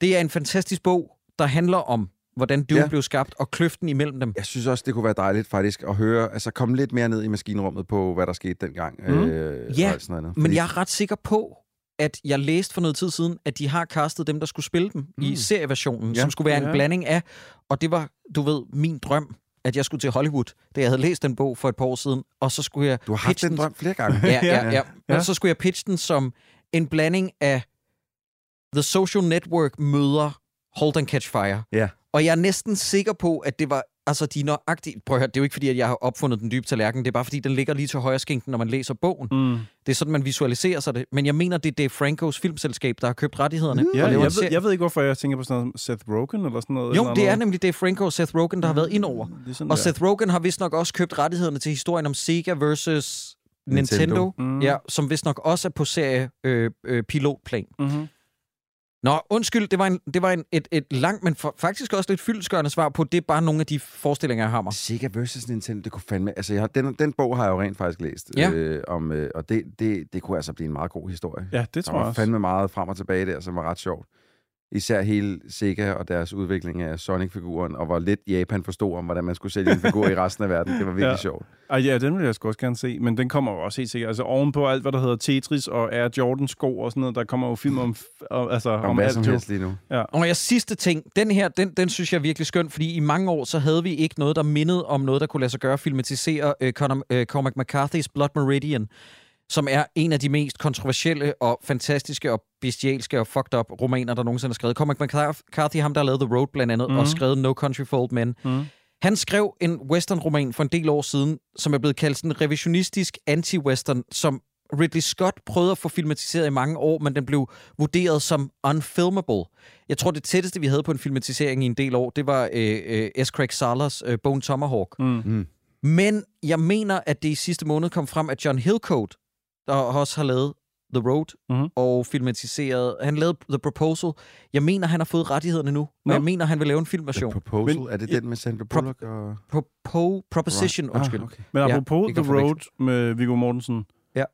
det er en fantastisk bog, der handler om, hvordan Doom Ja. blev skabt, og kløften imellem dem. Jeg synes også, det kunne være dejligt faktisk at høre, altså komme lidt mere ned i maskinrummet på, hvad der skete dengang. Mm. Øh, Ja, sådan noget. Men jeg er ret sikker på, at jeg læste for noget tid siden, at de har castet dem, der skulle spille dem mm. i serieversionen, Ja. som skulle være en Ja. blanding af, og det var, du ved, min drøm, at jeg skulle til Hollywood, da jeg havde læst den bog for et par år siden, og så skulle jeg Du har haft den drøm flere gange. (laughs) Ja, ja, ja. Ja. Og så skulle jeg pitche den som en blanding af The Social Network møder Hold and Catch Fire. Ja. Og jeg er næsten sikker på, at det var altså de nøjagtige... Prøv at høre, det er jo ikke fordi, at jeg har opfundet den dybe tallerken. Det er bare fordi, den ligger lige til højre skænken, når man læser bogen. Mm. Det er sådan, man visualiserer sig det. Men jeg mener, det er Dave Francos filmselskab, der har købt rettighederne. Ja, jeg, ved, jeg ved ikke, hvorfor jeg tænker på sådan noget Seth Rogen eller sådan noget. Jo, eller det er noget. nemlig Dave Franco og Seth Rogen, der har været ind over. Det er sådan Og der. Seth Rogen har vist nok også købt rettighederne til historien om Sega versus Nintendo, Nintendo. Nintendo Mm. ja, som vist nok også er på serie øh, øh, pilotplan. Mm-hmm. Nå, undskyld, det var, en, det var en, et, et langt, men for, faktisk også lidt fyldskørende svar på, det er bare nogle af de forestillinger, jeg har mig. Sega versus Nintendo, det kunne fandme... Altså, jeg har, den, den bog har jeg jo rent faktisk læst. Ja. Øh, om, øh, og det, det, det kunne altså blive en meget god historie. Ja, det tror jeg også. fandme meget frem og tilbage der, som var ret sjovt. Især hele Sega og deres udvikling af Sonic-figuren, og hvor lidt Japan forstod om, hvordan man skulle sælge en figur i resten af verden. Det var virkelig Ja. (laughs) ja. sjovt. Ej, ja, den vil jeg sgu også gerne se, men den kommer jo også helt sikkert. Altså ovenpå alt, hvad der hedder Tetris og Air Jordan sko og sådan noget, der kommer jo film om, om, altså, Om, om hvad alt som helst lige nu. Og jeg sidste ting, den her, den, den synes jeg er virkelig skøn, fordi i mange år, så havde vi ikke noget, der mindede om noget, der kunne lade sig gøre at filmatisere øh, Conor, øh, Cormac McCarthy's Blood Meridian, som er en af de mest kontroversielle og fantastiske og bestialske og fucked up romaner, der nogensinde er skrevet. Cormac McCarthy, ham der har lavet The Road blandt andet, mm. og Mhm. skrevet No Country for Old Men. Mm. Han skrev en western-roman for en del år siden, som er blevet kaldt sådan en revisionistisk anti-western, som Ridley Scott prøvede at få filmatiseret i mange år, men den blev vurderet som unfilmable. Jeg tror, det tætteste, vi havde på en filmatisering i en del år, det var øh, øh, S. Craig Salas øh, Bone Tomahawk. Mm. Mm. Men jeg mener, at det i sidste måned kom frem, at John Hillcoat, der også har lavet The Road Mhm. og filmatiseret, han lavede The Proposal. Jeg mener, han har fået rettighederne nu, og Nå. jeg mener, han vil lave en The filmversion. Proposal, Men- er det den med Sandra Bullock? Og... Propo, Proposition, Right. undskyld. Ah, okay. Men Ja, apropos ikke The Road med Viggo Mortensen. Ja.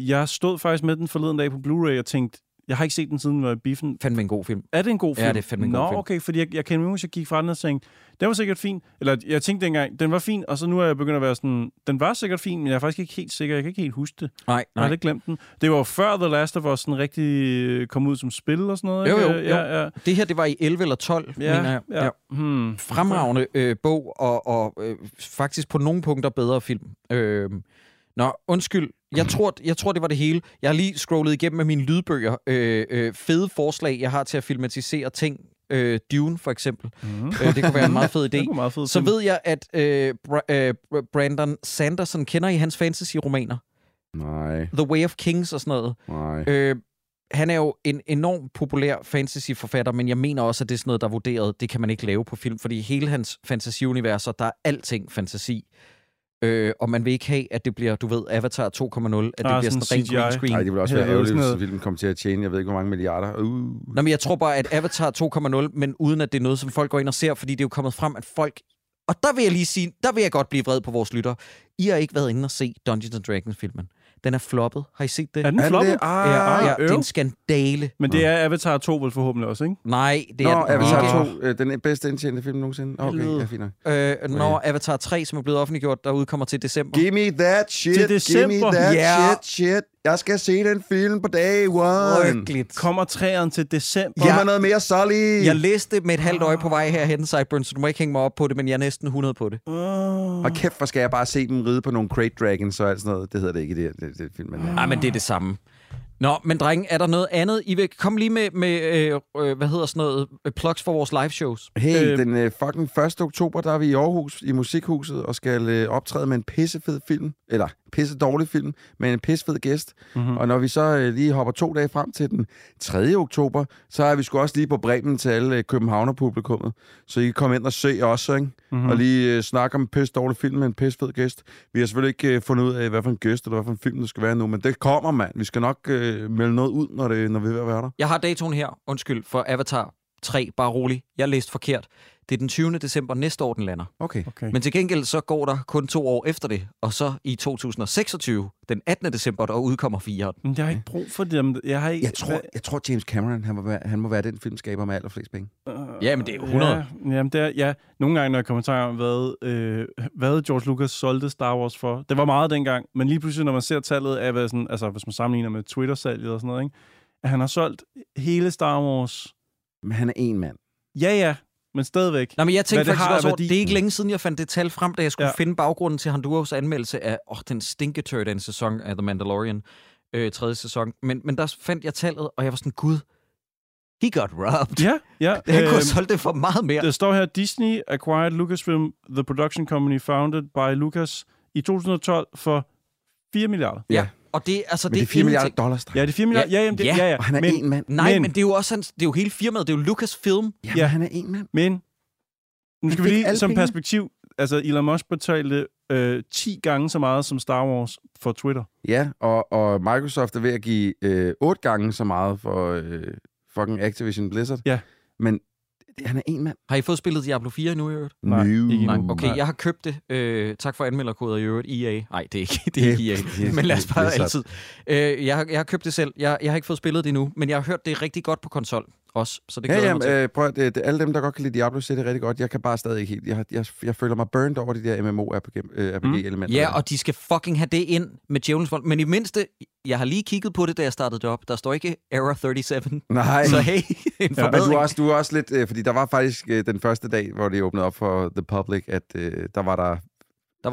Jeg stod faktisk med den forleden dag på Blu-ray og tænkte, Jeg har ikke set den siden den var i biffen. Fandme en god film. Er det en god Ja, film? det er fandme en Nå, god film. okay, fordi jeg, jeg kan huske, jeg gik fra den og tænkte, den var sikkert fin. Eller jeg tænkte dengang, den var fin, og så nu er jeg begyndt at være sådan, den var sikkert fin, men jeg er faktisk ikke helt sikker. Jeg kan ikke helt huske det. Nej, Jeg nej. har lidt glemt den. Det var før The Last of Us sådan rigtig øh, kom ud som spil og sådan noget. Jo, ikke? jo, jo. Ja, ja. Det her, det var i 11 eller 12, Ja, mener jeg. ja. Hmm. Fremragende øh, bog, og, og øh, faktisk på nogle punkter bedre film. Øh, nå, undskyld. Jeg (clears throat) tror, jeg tror, det var det hele. Jeg har lige scrollet igennem med mine lydbøger. Øh, øh, fede forslag, jeg har til at filmatisere ting. Øh, Dune, for eksempel. Mm. Øh, det kunne være en meget fed (laughs) idé. Meget fedt. Så ved jeg, at øh, Bra- øh, Brandon Sanderson kender I hans fantasy-romaner. Nej, The Way of Kings og sådan noget. nej. Øh, han er jo en enormt populær fantasy-forfatter, men jeg mener også, at det er sådan noget, der er vurderet, det kan man ikke lave på film, fordi hele hans fantasiuniverser, der er alting fantasi. Øh, og man vil ikke have, at det bliver, du ved, Avatar 2.0, at det Ah, bliver sådan sådan rent green screen. Nej, det ville også være er ærgerligt, hvis filmen kom til at tjene, jeg ved ikke, hvor mange milliarder. Uh. Nå, men jeg tror bare, at Avatar 2.0, men uden at det er noget, som folk går ind og ser, fordi det er jo kommet frem, at folk... Og der vil jeg lige sige, der vil jeg godt blive vred på vores lytter. I har ikke været inde og se Dungeons and Dragons-filmen. Den er floppet. Har I set det? Er den Er det floppet? det? Ah, ja, ja, det er en skandale. Men det er Avatar 2 vel forhåbentlig også, ikke? Nej, det Nå, er den Avatar ikke. 2, øh, den bedste indtjente film nogensinde. Okay, Helvede. ja, fint nok. Øh, når Avatar 3, som er blevet offentliggjort, der udkommer til december. Give me that shit, Til give december. me that Ja. shit, shit. Jeg skal se den film på day one. Frygteligt. Kommer træeren til december? Giv mig noget mere Sully. Jeg læste det med et halvt øje på vej herhen, Sideburn, så du må ikke hænge mig op på det, men jeg er næsten 100 på det. Uh. Og kæft, hvor skal jeg bare se dem ride på nogle crate dragons og alt sådan noget. Det hedder det ikke i det, det, det film. Men, Nej, men det er det samme. Nå, men drenge, er der noget andet? I vil komme lige med, med øh, øh, hvad hedder sådan noget, øh, plugs for vores live shows. Hey, Øh, den øh, fucking 1. oktober, der er vi i Aarhus i Musikhuset og skal øh, optræde med en pissefed film. Eller pisse dårlig film, med en pissefed gæst. Mm-hmm. Og når vi så øh, lige hopper to dage frem til den 3. oktober, så er vi sgu også lige på Bremen til alle øh, Københavner-publikummet. Så I kan komme ind og se os, ikke? Mm-hmm. Og lige øh, snakke om en pisse dårlig film med en pissefed gæst. Vi har selvfølgelig ikke øh, fundet ud af, hvad for en gæst eller hvad for en film det skal være nu, men det kommer, mand. Vi skal nok øh, Øh, melde noget ud, når, det, når vi er ved at være der. Jeg har datoen her, undskyld, for Avatar 3, bare rolig. Jeg læste forkert. Det er den 20. december næste år, den lander. Okay. Okay. Men til gengæld så går der kun to år efter det, og så i 2026, den 18. december, der udkommer 4. Men jeg har ikke brug for dem. Jeg har ikke... Jeg tror, jeg tror James Cameron, han må, være, han må være den filmskaber med allerflest penge. Ja, men det er 100. Ja, jamen det er, ja, nogle gange, når jeg tanke om, hvad, øh, hvad George Lucas solgte Star Wars for. Det var meget dengang, men lige pludselig, når man ser tallet af, hvad sådan, altså hvis man sammenligner med Twitter-salget og sådan noget, ikke? at han har solgt hele Star Wars. Men han er en mand. Ja, ja, men stadigvæk. Nå, men jeg tænkte det faktisk har også over, værdi. det er ikke længe siden, jeg fandt det tal frem, da jeg skulle ja. Finde baggrunden til Honduras anmeldelse af åh, den stinketur, den sæson af The Mandalorian, øh, tredje sæson. Men, men der fandt jeg tallet, og jeg var sådan, gud, he got robbed. Ja, ja. (laughs) Han kunne have øhm, solgt det for meget mere. Der står her, Disney acquired Lucasfilm, the production company founded by Lucas, i 2012 for 4 milliarder. Ja. Og det, altså, Men det er 4 milliarder dollars. Ja, det er 4 milliarder. Ja, jamen, det, Ja. ja, ja. Og han er men, en mand. Nej, men, Men- det er jo også hans, det er jo hele firmaet, det er jo Lucasfilm. Ja, Ja. han er en mand. Men nu skal vi lige som pengene. perspektiv, altså Elon Musk betalte øh, 10 gange så meget som Star Wars for Twitter. Ja, og, og Microsoft er ved at give øh, otte gange så meget for øh, fucking Activision Blizzard. Ja. Men han er en mand. Har I fået spillet Diablo 4 nu i øvrigt? Nej, ikke. Nej, okay, jeg har købt det. Øh, tak for anmelderkoder i øvrigt. EA. Nej, det er ikke, det er ikke EA. (laughs) Men lad os det bare altid. Øh, jeg, har, jeg har købt det selv. Jeg, jeg har ikke fået spillet det endnu, men jeg har hørt, det er rigtig godt på konsol også. Så det Ja, glæder ja, jeg mig til. øh, prøv at, det, det, alle dem, der godt kan lide Diablo, siger det rigtig godt. Jeg kan bare stadig ikke helt. Jeg, jeg, jeg føler mig burned over de der MMO-RPG-elementer. Mm. Ja, og de skal fucking have det ind med Djævelens Vold. Men i mindste, jeg har lige kigget på det, da jeg startede det op. Der står ikke Error 37. Nej, Så hey, (laughs) en Ja, men du er, også, du er også lidt... Øh, fordi der var faktisk øh, den første dag, hvor det åbnede op for the public, at øh, der var der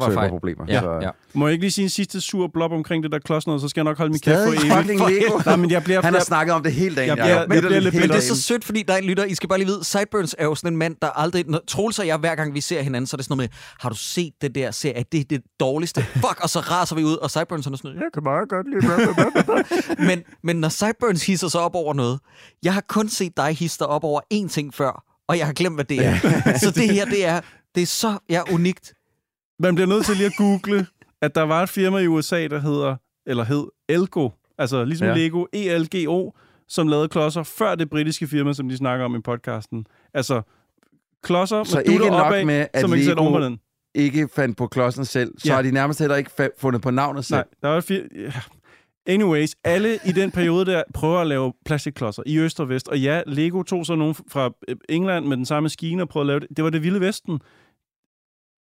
der var fejl. problemer. Ja, så, ja. Må jeg ikke lige sige en sidste sur blob omkring det der klods noget, så skal jeg nok holde min kæft for evigt. fucking Lego. Nej, men jeg bliver... Han har snakket om det hele dagen. Jeg bliver- jeg bliver lidt- Men det er så sødt, fordi der er en lytter. I skal bare lige vide, Sideburns er jo sådan en mand, der aldrig... Når Troels og jeg, hver gang vi ser hinanden, så er det sådan noget med, har du set det der serie? Det er det dårligste. Fuck, og så raser vi ud, og Sideburns er sådan noget, jeg kan meget godt lide men, men når Sideburns hisser sig op over noget, jeg har kun set dig hisse dig op over én ting før, og jeg har glemt, hvad det er. så det her, det er, det er så ja, unikt. Man bliver nødt til lige at google, at der var et firma i USA, der hedder, eller hed Elgo, altså ligesom Ja. Lego, ELGO, som lavede klodser før det britiske firma, som de snakker om i podcasten. Altså, klodser Så med ikke nok opad, med, at som man Lego- den. Ikke fandt på klodsen selv, så Ja. har de nærmest heller ikke fundet på navnet selv. Nej, der var et fir- ja. Anyways, alle i den periode der prøver at lave plastikklodser i øst og vest. Og ja, Lego tog så nogen fra England med den samme maskine og prøvede at lave det. Det var det vilde vesten.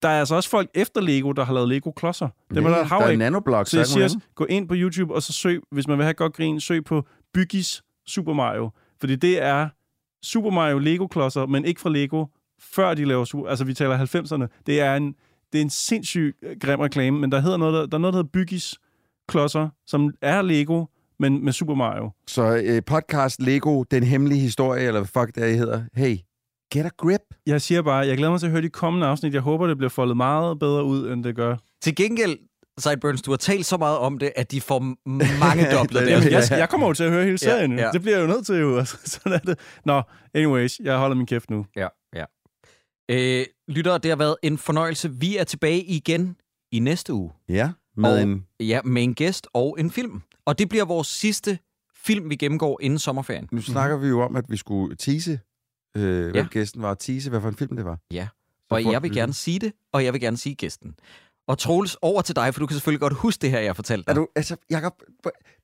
Der er altså også folk efter Lego, der har lavet Lego-klodser. Det var der et hav der er nanoblocks. Så jeg siger også, gå ind på YouTube, og så søg, hvis man vil have godt grin, søg på Byggis Super Mario. Fordi det er Super Mario Lego-klodser, men ikke fra Lego, før de laver Super... Altså, vi taler 90'erne. Det er en, det er en sindssyg øh, grim reklame, men der, hedder noget, der, der er noget, der hedder Byggis klodser, som er Lego, men med Super Mario. Så øh, podcast Lego, Den Hemmelige Historie, eller hvad fuck det er, I hedder. Hey, get a grip. Jeg siger bare, jeg glæder mig til at høre de kommende afsnit. Jeg håber, det bliver foldet meget bedre ud, end det gør. Til gengæld, Sideburns, du har talt så meget om det, at de får mange (laughs) dobler der. er. Jeg, jeg kommer jo til at høre hele serien Ja, ja, ja. ja. Det bliver jeg jo nødt til jo. (laughs) Altså, sådan er det. Nå, anyways, jeg holder min kæft nu. Ja, ja. Øh, lyttere, det har været en fornøjelse. Vi er tilbage igen i næste uge. Ja, med og, en... Ja, med en gæst og en film. Og det bliver vores sidste film, vi gennemgår inden sommerferien. Nu snakker vi jo om, at vi skulle tease, øh, hvem Ja. gæsten var, og tease, hvad for en film det var. Ja. Og jeg vil gerne sige det, og jeg vil gerne sige gæsten. Og Troels, over til dig, for du kan selvfølgelig godt huske det her, jeg har fortalt dig. Er du, altså, Jacob,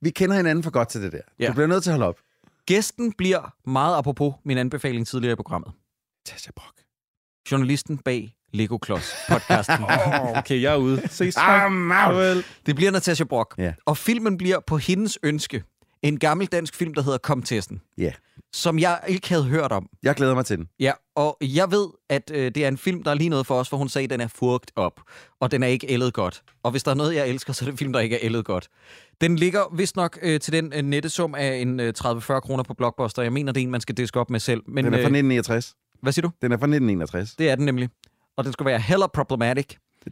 vi kender hinanden for godt til det der. Ja. Du bliver nødt til at holde op. Gæsten bliver meget apropos min anbefaling tidligere i programmet. Tasha Brock. Journalisten bag Lego Klods podcasten. (laughs) Oh, okay, jeg er ude. Ses. Farvel. Det bliver Natasha Brock. Ja. Og filmen bliver på hendes ønske en gammel dansk film, der hedder Kom Testen. Ja. Som jeg ikke havde hørt om. Jeg glæder mig til den. Ja, og jeg ved, at øh, det er en film, der er lige noget for os, for hun sagde, at den er fugt op, og den er ikke ældet godt. Og hvis der er noget, jeg elsker, så er det en film, der ikke er ældet godt. Den ligger vist nok øh, til den øh, nette sum af en øh, 30-40 kroner på Blockbuster. Jeg mener, det er en, man skal diske op med selv. Men, Den er fra øh, 1969. hvad siger du? Den er fra 1961. Det er den nemlig. Og den skal være hella problematic.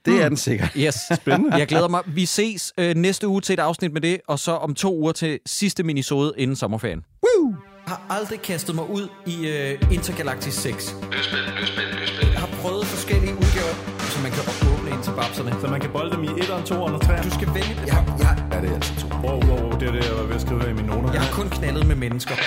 Det er den sikkert. Yes. (laughs) Spændende. Jeg glæder mig. Vi ses øh, næste uge til et afsnit med det, og så om to uger til sidste minisode inden sommerferien. Woo! Jeg har aldrig kastet mig ud i øh, Intergalactic 6. Jeg har prøvet forskellige udgaver, så man kan åbne ind til babserne. Så man kan bolde dem i 1'eren, 2'eren og 3'eren. Du skal vælge det. Jeg, jeg, Ja, det er altså to. Wow, wow, wow, det er det, jeg var ved at skrive her i mine noter. jeg har kun knaldet med mennesker. Jeg